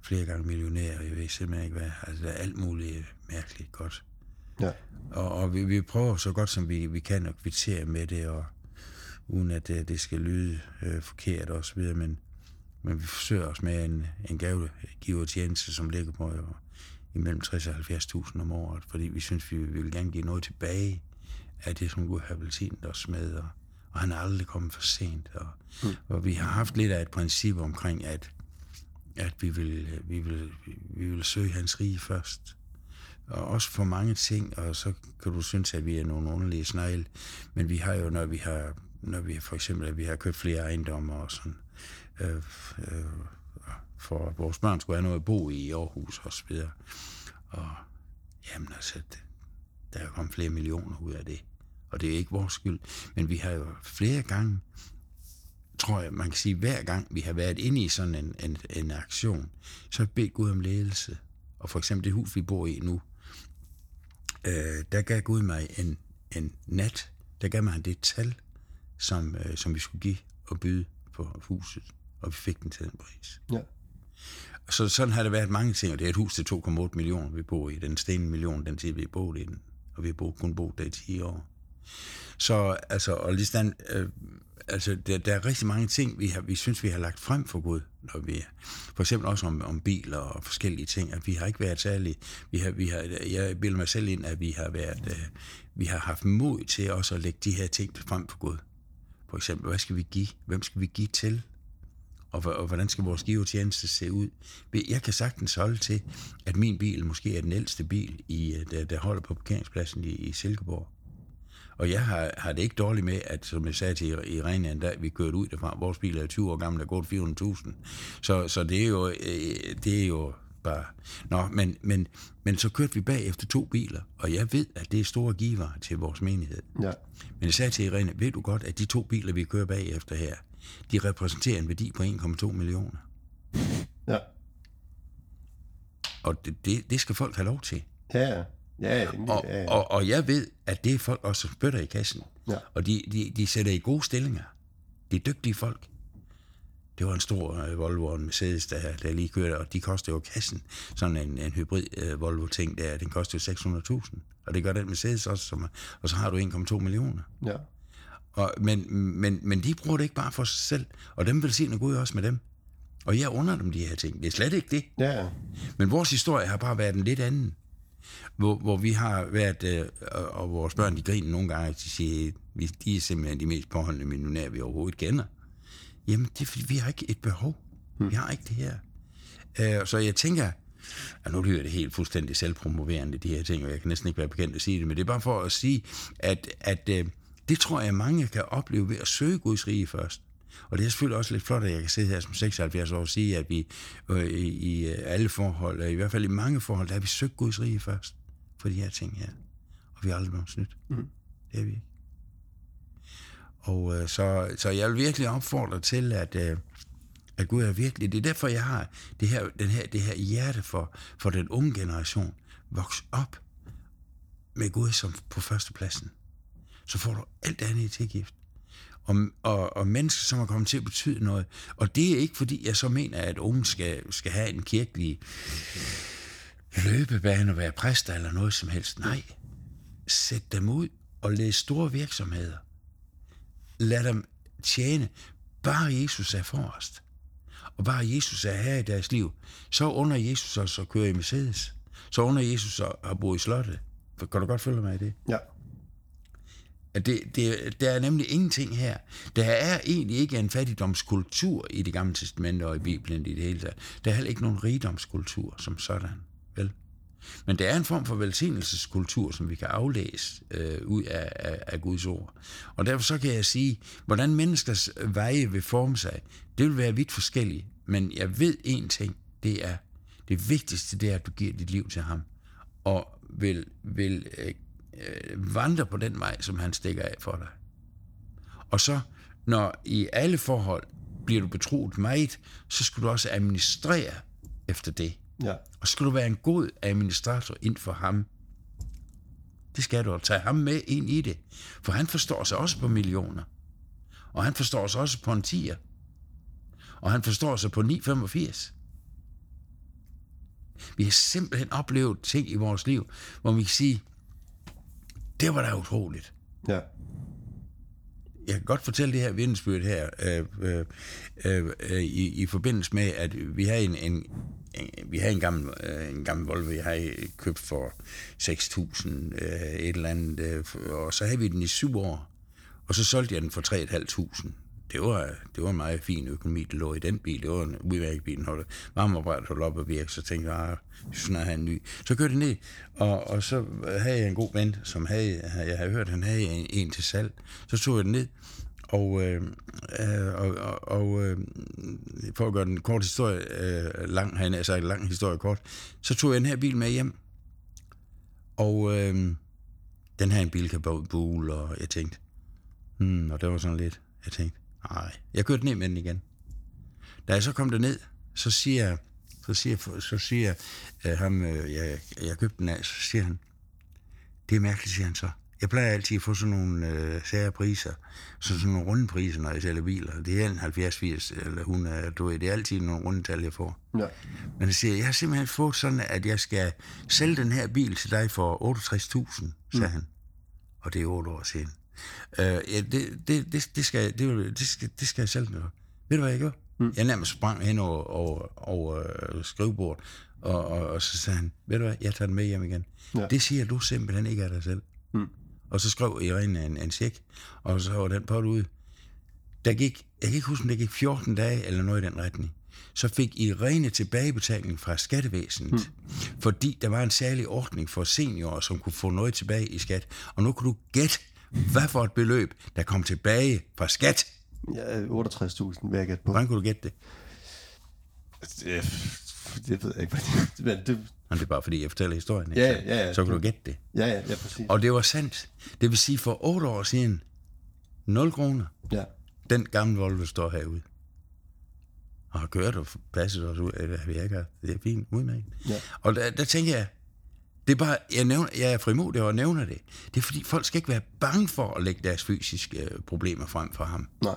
S2: flere gange millionærer, jeg ved simpelthen ikke hvad, altså der er alt muligt mærkeligt godt. Ja. Og, og vi, vi prøver så godt som vi, vi kan at kvittere med det, og uden at det, det skal lyde øh, forkert og så videre, men, men vi forsøger os med en, en gavegivertjeneste, som ligger på imellem 60 og 70.000 om året, fordi vi synes, vi, vi vil gerne give noget tilbage af det, som Gud har velsignet os med, og, og han er aldrig kommet for sent. Og, mm. og vi har haft lidt af et princip omkring, at, at vi, vil, vi, vil, vi vil søge hans rige først. Og også for mange ting, og så kan du synes, at vi er nogle underlige snegle, men vi har jo, når vi har, når vi for eksempel, at vi har købt flere ejendomme og sådan, øh, øh, for at vores børn skulle have noget at bo i i Aarhus og så videre. Og jamen altså, der er kommet flere millioner ud af det. Og det er ikke vores skyld. Men vi har jo flere gange, tror jeg, man kan sige, hver gang vi har været inde i sådan en, en, en aktion, så har vi bedt Gud om ledelse. Og for eksempel det hus, vi bor i nu, øh, der gav Gud mig en, en nat, der gav mig det tal, som, øh, som vi skulle give og byde på huset. Og vi fik den til den pris. Ja. Så sådan har det været mange ting, og det er et hus til 2,8 millioner, vi bor i. Den sten million, den tid, vi har boet i den. Og vi har boet, kun boet der i 10 år. Så altså, og lige øh, altså, der, der, er rigtig mange ting, vi, har, vi synes, vi har lagt frem for Gud. Når vi, for eksempel også om, om biler og forskellige ting, at vi har ikke været særlig, vi har, vi har, jeg bilder mig selv ind, at vi har været, øh, vi har haft mod til også at lægge de her ting frem for Gud. For eksempel, hvad skal vi give? Hvem skal vi give til? Og, og hvordan skal vores givetjeneste se ud. Jeg kan sagtens holde til, at min bil måske er den ældste bil, i, øh, der, der holder på parkeringspladsen i, i Silkeborg. Og jeg har, har det ikke dårligt med, at som jeg sagde til Irene, da vi kørte ud derfra, vores bil er 20 år gammel, der går 400.000. Så, så det, er jo, øh, det er jo bare... Nå, men, men, men så kørte vi bag efter to biler, og jeg ved, at det er store giver til vores menighed. Ja. Men jeg sagde til Irene, ved du godt, at de to biler, vi kører bag efter her, de repræsenterer en værdi på 1,2 millioner. Ja. Og det, det, det skal folk have lov til.
S1: Ja, ja. Ja, ja,
S2: og, ja. Og, og jeg ved, at det er folk også spytter i kassen. Ja. Og de, de, de sætter i gode stillinger. De er dygtige folk. Det var en stor uh, Volvo og en Mercedes, der, der lige kørte, og de koster jo kassen. Sådan en, en hybrid uh, Volvo-ting der, den koster jo 600.000. Og det gør den Mercedes også, som, og så har du 1,2 millioner. Ja. Og, men, men, men de bruger det ikke bare for sig selv, og dem vil sige Gud også med dem. Og jeg under dem de her ting. Det er slet ikke det.
S1: Ja.
S2: Men vores historie har bare været en lidt anden. Hvor, hvor vi har været, øh, og, vores børn, de griner nogle gange, de siger, vi, de er simpelthen de mest påholdende millionærer, vi overhovedet kender. Jamen, det er fordi, vi har ikke et behov. Vi har ikke det her. Øh, så jeg tænker, og nu lyder det helt fuldstændig selvpromoverende, de her ting, og jeg kan næsten ikke være bekendt at sige det, men det er bare for at sige, at, at øh, det tror jeg, mange kan opleve ved at søge Guds rige først. Og det er selvfølgelig også lidt flot, at jeg kan sidde her som 76 år og sige, at vi øh, i, i alle forhold, i hvert fald i mange forhold, der har vi søgt Guds rige først for de her ting her. Og vi har aldrig blevet snydt. Mm. Det er vi ikke. Og øh, så, så jeg vil virkelig opfordre til, at, øh, at Gud er virkelig, det er derfor, jeg har det her, den her, det her hjerte for, for den unge generation. Voks op med Gud som på førstepladsen. Så får du alt andet i tilgift. Og, og, og mennesker, som er kommet til at betyde noget. Og det er ikke, fordi jeg så mener, at unge skal, skal have en kirkelig løbebane og være præster eller noget som helst. Nej. Sæt dem ud og læs store virksomheder. Lad dem tjene. Bare Jesus er forrest. Og bare Jesus er her i deres liv. Så under Jesus os at køre i Mercedes. Så under Jesus at bo i slottet. Kan du godt følge mig i det?
S1: Ja.
S2: Det, det, der er nemlig ingenting her. Der er egentlig ikke en fattigdomskultur i det gamle testamente og i Bibelen i det hele taget. Der er heller ikke nogen rigdomskultur som sådan. Vel? Men der er en form for velsignelseskultur, som vi kan aflæse øh, ud af, af, af Guds ord. Og derfor så kan jeg sige, hvordan menneskers veje vil forme sig, det vil være vidt forskelligt. Men jeg ved en ting, det er, det vigtigste det er, at du giver dit liv til ham. Og vil, vil øh, øh, vandre på den vej, som han stikker af for dig. Og så, når i alle forhold bliver du betroet meget, så skal du også administrere efter det.
S1: Ja.
S2: Og skal du være en god administrator ind for ham. Det skal du, og tage ham med ind i det. For han forstår sig også på millioner. Og han forstår sig også på en tiger. Og han forstår sig på 9,85. Vi har simpelthen oplevet ting i vores liv, hvor vi kan sige, det var da utroligt.
S1: Ja.
S2: Jeg kan godt fortælle det her vidensbyrd her, øh, øh, øh, øh, i, i forbindelse med, at vi har en, en, en vi har en gammel, øh, en gammel Volvo, jeg har købt for 6.000 øh, et eller andet, øh, og så havde vi den i syv år, og så solgte jeg den for 3.500 det var, det var en meget fin økonomi, der lå i den bil. Det var en udmærket bil, den holdt varmeapparat holdt op og virke, så tænkte jeg, ah, snart have en ny. Så kørte jeg ned, og, og så havde jeg en god ven, som havde, jeg havde hørt, han havde en, en til salg. Så tog jeg den ned, og, øh, øh og, og, og øh, for at gøre den kort historie øh, lang, han altså en lang historie kort, så tog jeg den her bil med hjem, og øh, den her en bil kan bule, og jeg tænkte, hmm, og det var sådan lidt, jeg tænkte, Nej, jeg kørte ned med den igen. Da jeg så kom ned, så siger jeg, så siger, så siger uh, ham, uh, jeg, jeg købte den af, så siger han, det er mærkeligt, siger han så. Jeg plejer altid at få sådan nogle uh, sære priser, så sådan nogle runde priser, når jeg sælger biler. Det er en 70, 80 eller 100, du ved, det er altid nogle runde tal, jeg får. Ja. Men jeg siger, jeg har simpelthen fået sådan, at jeg skal sælge den her bil til dig for 68.000, sagde mm. han. Og det er otte år siden. Øh, ja, det, det, det, det, skal, det, det, skal, det skal jeg selv gøre. Ved du, hvad jeg gjorde? Mm. Jeg nærmest sprang hen over, over, over øh, skrivebordet, og, og, og så sagde han, ved du hvad, jeg tager den med hjem igen. Ja. Det siger du simpelthen ikke af dig selv. Mm. Og så skrev Irene en, en check, og så var den på ud. Der gik, jeg kan ikke huske, om det gik 14 dage eller noget i den retning. Så fik Irene tilbagebetaling fra skattevæsenet, mm. fordi der var en særlig ordning for seniorer, som kunne få noget tilbage i skat. Og nu kunne du gætte, hvad for et beløb, der kom tilbage fra skat?
S1: Ja, 68.000 vil jeg gætte på.
S2: Hvordan kunne du gætte det?
S1: Det, det ved jeg ikke. Men det,
S2: Men det er bare fordi, jeg fortæller historien. Ikke?
S1: Ja, ja, ja.
S2: Så kunne du gætte det.
S1: Ja, ja, ja, præcis.
S2: Og det var sandt. Det vil sige, for otte år siden, 0 kroner.
S1: Ja.
S2: Den gamle Volvo står herude. Og har kørt og passet os ud. Det virker. Det er fint, udmærket. Ja. Og der, der tænker jeg, det er bare, jeg, nævner, jeg er frimodig og nævner det. Det er fordi, folk skal ikke være bange for at lægge deres fysiske øh, problemer frem for ham.
S1: Nej.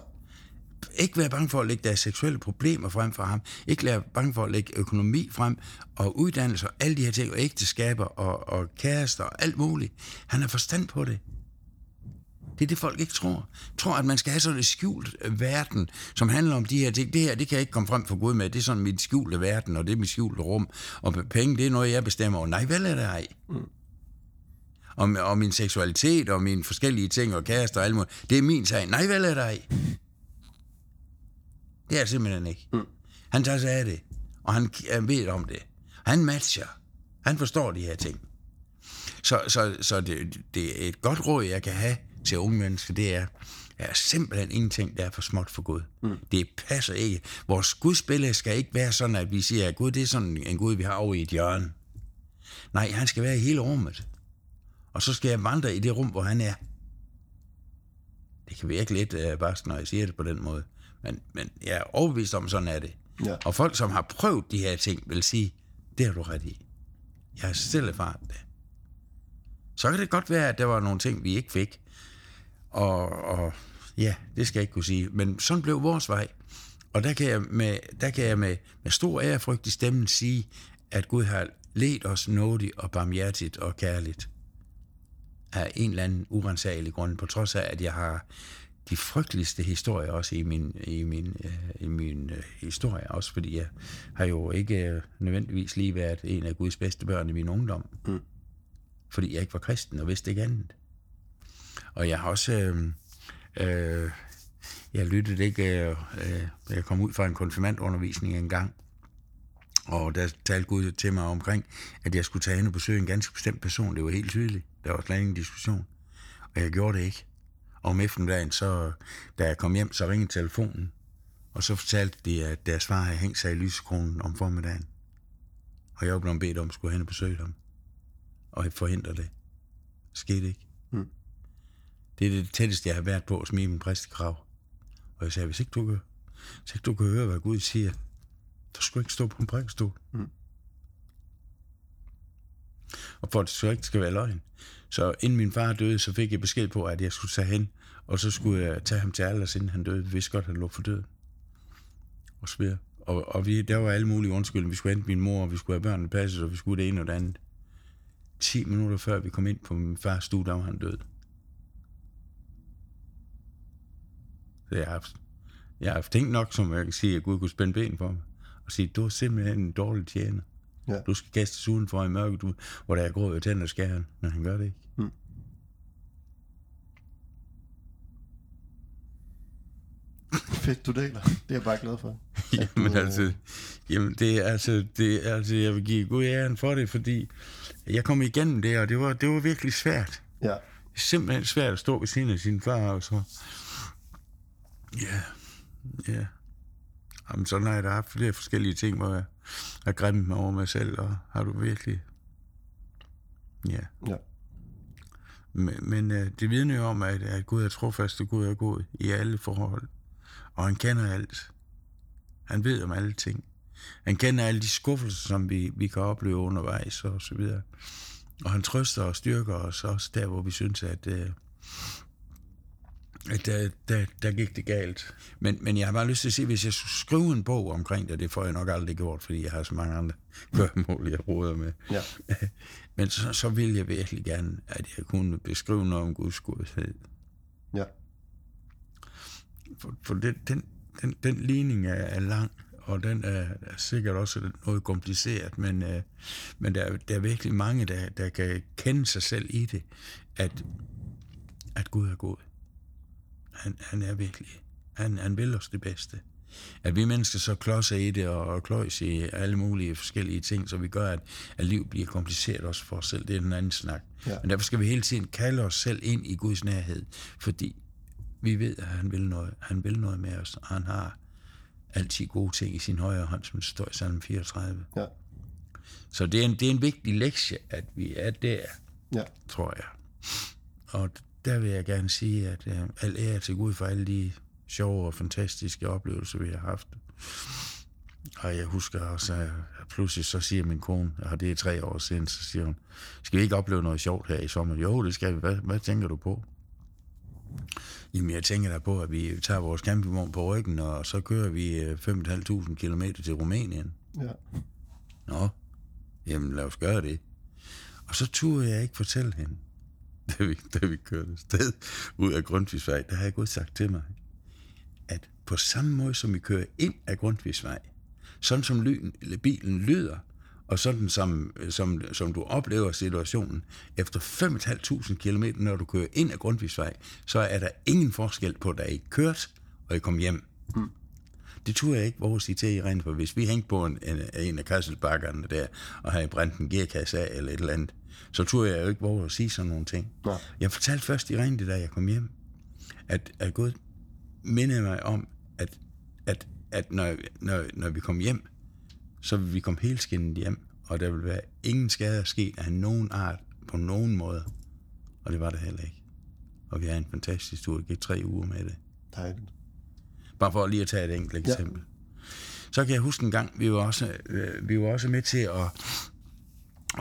S2: Ikke være bange for at lægge deres seksuelle problemer frem for ham. Ikke være bange for at lægge økonomi frem, og uddannelse og alle de her ting, og ægteskaber og, og kærester og alt muligt. Han har forstand på det. Det er det, folk ikke tror. Tror, at man skal have sådan en skjult øh, verden, som handler om de her ting. Det her, det kan jeg ikke komme frem for Gud med. Det er sådan mit skjulte verden, og det er mit skjulte rum. Og penge, det er noget, jeg bestemmer over. Nej, vel er det ej. Mm. Og, og min seksualitet, og mine forskellige ting, og kærester og alt muligt, det er min sag. Nej, vel er det ej. Det er simpelthen ikke. Mm. Han tager sig af det, og han, han ved om det. Han matcher. Han forstår de her ting. Så, så, så det, det er et godt råd, jeg kan have til unge mennesker, det er, er simpelthen ingenting, der er for småt for Gud. Mm. Det passer ikke. Vores gudsbillede skal ikke være sådan, at vi siger, at Gud det er sådan en Gud, vi har over i et hjørne. Nej, han skal være i hele rummet. Og så skal jeg vandre i det rum, hvor han er. Det kan virke lidt uh, bare, når jeg siger det på den måde. Men, men jeg er overbevist om, sådan er det. Ja. Og folk, som har prøvet de her ting, vil sige, det har du ret i. Jeg har selv erfaret det. Så kan det godt være, at der var nogle ting, vi ikke fik. Og, og ja, det skal jeg ikke kunne sige. Men sådan blev vores vej. Og der kan jeg med, der kan jeg med, med stor ærefrygt i stemmen sige, at Gud har ledt os nådigt og barmhjertigt og kærligt af en eller anden urensagelig grund, på trods af, at jeg har de frygteligste historier også i min, i min, øh, i min øh, historie, også fordi jeg har jo ikke øh, nødvendigvis lige været en af Guds bedste børn i min ungdom. Mm. Fordi jeg ikke var kristen og vidste ikke andet. Og jeg har også... Øh, øh, jeg lyttede ikke... Øh, øh jeg kom ud fra en konfirmandundervisning en gang, og der talte Gud til mig omkring, at jeg skulle tage hen og besøge en ganske bestemt person. Det var helt tydeligt. Der var slet ingen diskussion. Og jeg gjorde det ikke. Og om eftermiddagen, så, da jeg kom hjem, så ringede telefonen. Og så fortalte de, at deres far havde hængt sig i lyskronen om formiddagen. Og jeg var blevet bedt om at skulle hen og besøge dem. Og jeg forhindrer Det skete ikke. Det er det tætteste, jeg har været på at smide min præstekrav. Og jeg sagde, hvis ikke du kan, hvis ikke du kan høre, hvad Gud siger, så skulle ikke stå på en prædikestol. Mm. Og for at det så ikke skal være løgn. Så inden min far døde, så fik jeg besked på, at jeg skulle tage hen, og så skulle jeg tage ham til alders, inden han døde. Vi vidste godt, at han lå for død. Og så videre. Og, og vi, der var alle mulige undskyldninger. Vi skulle hente min mor, og vi skulle have børnene passet, og vi skulle det ene og det andet. 10 minutter før vi kom ind på min fars stue, der var han død. Jeg har haft, jeg har haft tænkt nok, som jeg kan sige, at Gud kunne spænde ben for mig. Og sige, du er simpelthen en dårlig tjener. Ja. Du skal kastes udenfor i mørket, du, hvor der er grå og tænder skæren, men han gør det ikke. Mm.
S1: Fedt, du deler. Det er jeg bare glad for.
S2: jamen, du... altså, jamen det, er, altså, det, er, altså, jeg vil give Gud æren for det, fordi jeg kom igennem det, og det var, det var virkelig svært. Ja. Simpelthen svært at stå ved siden af sin far, og så... Ja, ja. Jamen, sådan har jeg da haft flere forskellige ting, hvor jeg har græmt mig over mig selv, og har du virkelig... Ja. ja. Men, men uh, det vidner jo om, at, at Gud er trofast, og Gud er god i alle forhold. Og han kender alt. Han ved om alle ting. Han kender alle de skuffelser, som vi, vi kan opleve undervejs og så videre. Og han trøster og styrker os også der, hvor vi synes, at, uh, der, der, der gik det galt. Men, men jeg har bare lyst til at sige, hvis jeg skulle skrive en bog omkring det, det får jeg nok aldrig gjort, fordi jeg har så mange andre gørmål, jeg råder med. Ja. Men så, så vil jeg virkelig gerne, at jeg kunne beskrive noget om Guds godhed. Ja. For, for den, den, den, den ligning er, er lang, og den er, er sikkert også noget kompliceret, men, uh, men der, der er virkelig mange, der, der kan kende sig selv i det, at, at Gud er god. Han, han er virkelig. Han, han vil os det bedste. At vi mennesker så klodser i det og, og kløjs i alle mulige forskellige ting, så vi gør, at, at liv bliver kompliceret også for os selv. Det er en anden snak. Ja. Men derfor skal vi hele tiden kalde os selv ind i Guds nærhed, fordi vi ved, at han vil noget, han vil noget med os, og han har altid gode ting i sin højre hånd, som står i salm 34. Ja. Så det er, en, det er en vigtig lektie, at vi er der, ja. tror jeg. Og der vil jeg gerne sige, at uh, al ære til Gud for alle de sjove og fantastiske oplevelser, vi har haft. Og jeg husker også, at pludselig så siger min kone, og det er tre år siden, så siger hun, skal vi ikke opleve noget sjovt her i sommer? Jo, det skal vi. Hvad, hvad tænker du på? Jamen, jeg tænker da på, at vi tager vores campingvogn på ryggen, og så kører vi 5.500 km til Rumænien. Ja. Nå, jamen lad os gøre det. Og så turde jeg ikke fortælle hende, da vi, da vi kørte sted ud af Grundtvigsvej, der har jeg gået sagt til mig, at på samme måde som vi kører ind af Grundtvigsvej, sådan som lyden, bilen lyder, og sådan som, som, som du oplever situationen, efter 5.500 km, når du kører ind af Grundtvigsvej, så er der ingen forskel på, da I kørt, og I kom hjem. Mm. Det tror jeg ikke hvor at sige til Irene, for hvis vi hængte på en, en, en af kasselbakkerne der, og havde brændt en gearkasse af eller et eller andet, så tror jeg jo ikke hvor at sige sådan nogle ting. Ja. Jeg fortalte først Irene det, da jeg kom hjem, at, at Gud mindede mig om, at, at, at når, når, når vi kom hjem, så vil vi komme helt skinnet hjem, og der vil være ingen skader sket af nogen art på nogen måde. Og det var der heller ikke. Og vi har en fantastisk tur. Det gik tre uger med det.
S1: Dejligt.
S2: Bare for lige at tage et enkelt ja. eksempel. Så kan jeg huske en gang, vi var også, øh, vi var også med til at,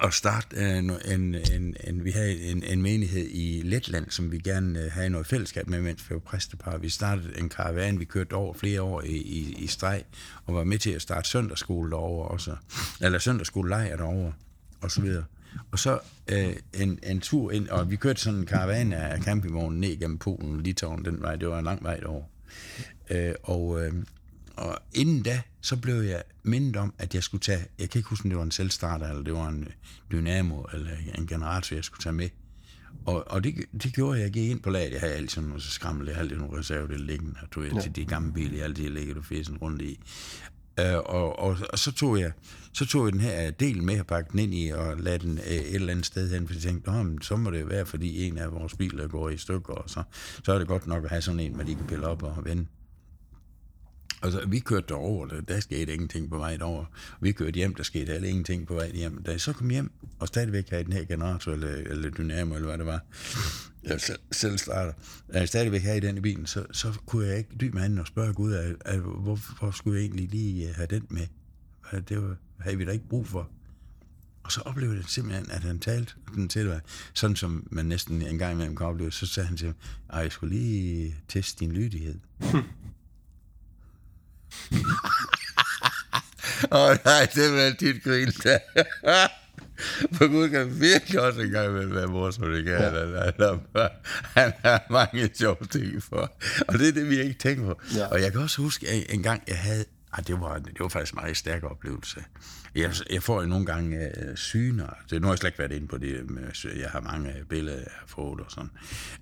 S2: at starte øh, en, en, en, en, vi havde en, en menighed i Letland, som vi gerne øh, havde noget fællesskab med, mens vi var præstepar. Vi startede en karavan, vi kørte over flere år i, i, i streg, og var med til at starte søndagsskole derovre også, eller søndagsskolelejr derovre, og så videre. Og så øh, en, en tur ind, og vi kørte sådan en karavan af campingvognen ned gennem Polen, Litauen, den vej, det var en lang vej derovre. Øh, og, øh, og inden da, så blev jeg mindet om, at jeg skulle tage, jeg kan ikke huske, om det var en selvstarter, eller det var en dynamo, eller en generator, jeg skulle tage med. Og, og det, det gjorde jeg, jeg gik ind på laget, jeg havde altid nogle skrammel, jeg havde altid nogle reservedel liggende, og tog ja. til de gamle biler, jeg altid ligget og fæsen rundt i. Uh, og, og, og, så tog jeg så tog jeg den her del med og pakkede den ind i og lagde den uh, et eller andet sted hen, for jeg tænkte, men så må det være, fordi en af vores biler går i stykker, og så, så er det godt nok at have sådan en, man de kan pille op og vende. Altså, vi kørte derover, der, der skete ingenting på vej derover. Vi kørte hjem, der skete heller ingenting på vej hjem. Da jeg så kom hjem, og stadigvæk havde den her generator, eller, eller dynamo, eller hvad det var, jeg selv, selv starter, da jeg stadigvæk havde den i bilen, så, så kunne jeg ikke dybe med og spørge Gud, at, at, hvorfor skulle jeg egentlig lige øh, have den med? Det var, havde vi da ikke brug for. Og så oplevede jeg simpelthen, at han talte den til mig, sådan som man næsten en gang imellem kan opleve, så sagde han til mig, at jeg skulle lige teste din lydighed. Åh oh, nej, det var dit grin der. For Gud kan virkelig også engang imellem være morsom, det kan ja. han, han, han har mange sjove ting for. Og det er det, vi ikke tænker på. Ja. Og jeg kan også huske, at en gang jeg havde, ah, det, var, det var faktisk en meget stærk oplevelse. Jeg, jeg får jo nogle gange uh, syner. Det, nu har jeg slet ikke været inde på det. Jeg har mange billeder, jeg har fået og sådan.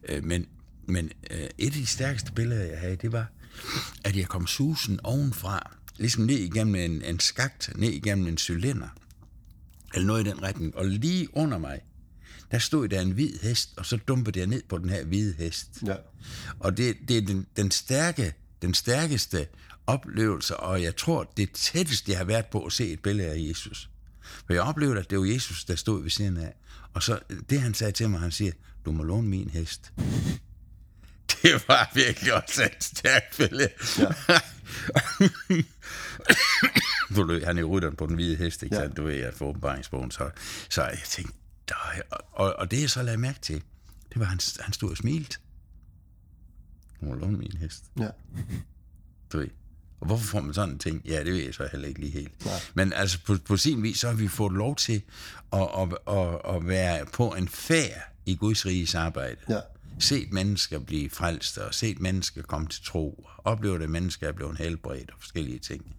S2: Uh, men men uh, et af de stærkeste billeder, jeg havde, det var, at jeg kom susen ovenfra, ligesom ned igennem en, en skagt, ned igennem en cylinder, eller noget i den retning. Og lige under mig, der stod der en hvid hest, og så dumpede jeg ned på den her hvide hest. Ja. Og det, det er den, den, stærke, den stærkeste oplevelse, og jeg tror, det tætteste, jeg har været på at se et billede af Jesus. For jeg oplevede, at det var Jesus, der stod ved siden af. Og så det, han sagde til mig, han siger, du må låne min hest. Det var virkelig også et stærkt billede. Ja. du ved, han er rytteren på den hvide hest, ikke ja. Du ved, jeg får åbenbaringsbogen, så, så jeg tænkte, og, og det jeg så lagde mærke til, det var, han, han stod og smilte. Du må låne min hest. Ja. Du ved. Og hvorfor får man sådan en ting? Ja, det ved jeg så heller ikke lige helt. Nej. Men altså på, på sin vis, så har vi fået lov til at, at, at, at være på en færd i Guds riges arbejde. Ja set mennesker blive frelst, og set mennesker komme til tro, oplevet, at mennesker er blevet helbredt og forskellige ting.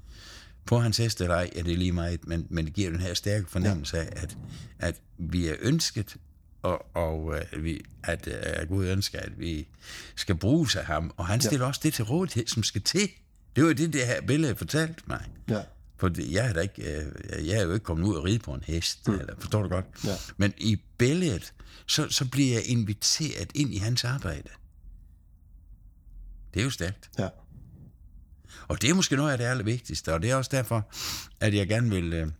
S2: På hans hest eller ej er det lige meget, men, men det giver den her stærke fornemmelse af, at, at vi er ønsket, og, og at, vi, at, at Gud ønsker, at vi skal bruge sig af ham. Og han stiller ja. også det til rådighed, som skal til. Det var det, det her billede fortalte mig. Ja. For jeg er, ikke, øh, jeg er jo ikke kommet ud og ride på en hest, mm. eller, forstår du godt? Ja. Men i billedet, så, så bliver jeg inviteret ind i hans arbejde. Det er jo stærkt. Ja. Og det er måske noget af det allervigtigste, og det er også derfor, at jeg gerne vil øh,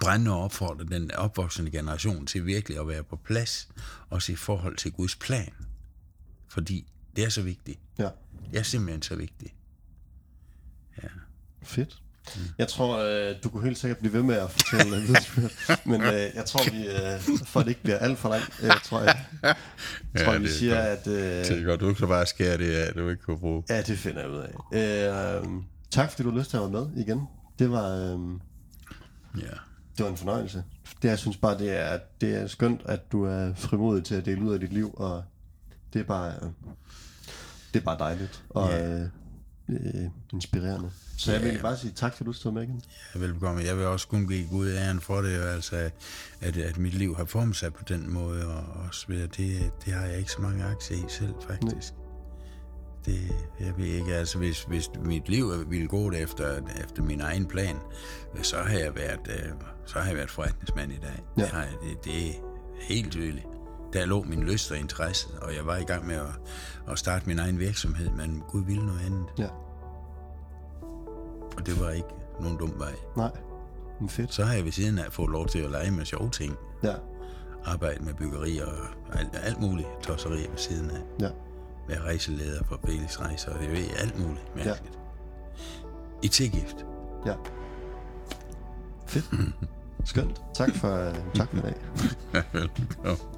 S2: brænde og opfordre den opvoksende generation til virkelig at være på plads, også i forhold til Guds plan. Fordi det er så vigtigt. Ja. Det er simpelthen så vigtigt.
S1: Ja. Fedt. Mm. Jeg tror, øh, du kunne helt sikkert blive ved med at fortælle vidensbyrd, men øh, jeg tror, vi, øh, for det ikke bliver alt for langt, øh, tror jeg, ja, tror, vi siger, godt. at...
S2: Øh, det er godt, du kan bare skære det af, du ikke kunne bruge.
S1: Ja, det finder jeg ud af. Øh, tak, fordi du har lyst til at være med igen. Det var... Øh, ja. Det var en fornøjelse. Det, jeg synes bare, det er, det er skønt, at du er frimodig til at dele ud af dit liv, og det er bare, øh, det er bare dejligt og
S2: Ja.
S1: øh, øh, inspirerende. Så jeg
S2: Ja.
S1: vil bare sige tak, for at du stod med igen.
S2: Ja, velbekomme. Jeg vil også kun give Gud æren for det, altså, at, at mit liv har formet sig på den måde, og, og så videre. Det, det har jeg ikke så mange aktier i selv, faktisk. Det, jeg ved ikke, altså hvis, hvis mit liv ville gå efter, efter min egen plan, så har jeg været, øh, så har jeg været forretningsmand i dag.
S1: Ja.
S2: Det, har jeg, det, det er helt tydeligt. Der lå min lyst og interesse, og jeg var i gang med at, at starte min egen virksomhed, men Gud ville noget andet,
S1: Ja,
S2: og det var ikke nogen dum vej.
S1: nej. Men fedt.
S2: Så har jeg ved siden af fået lov til at lege med sjove ting.
S1: Ja,
S2: Arbejde med byggeri og alt, alt muligt tosserier ved siden af.
S1: ja.
S2: Være rejseleder for Felix Rejser, og det ved jeg, alt muligt mærkeligt. Ja. I tilgift.
S1: Ja. Fedt. Skønt. Tak for, tak for i dag.
S2: Velkommen.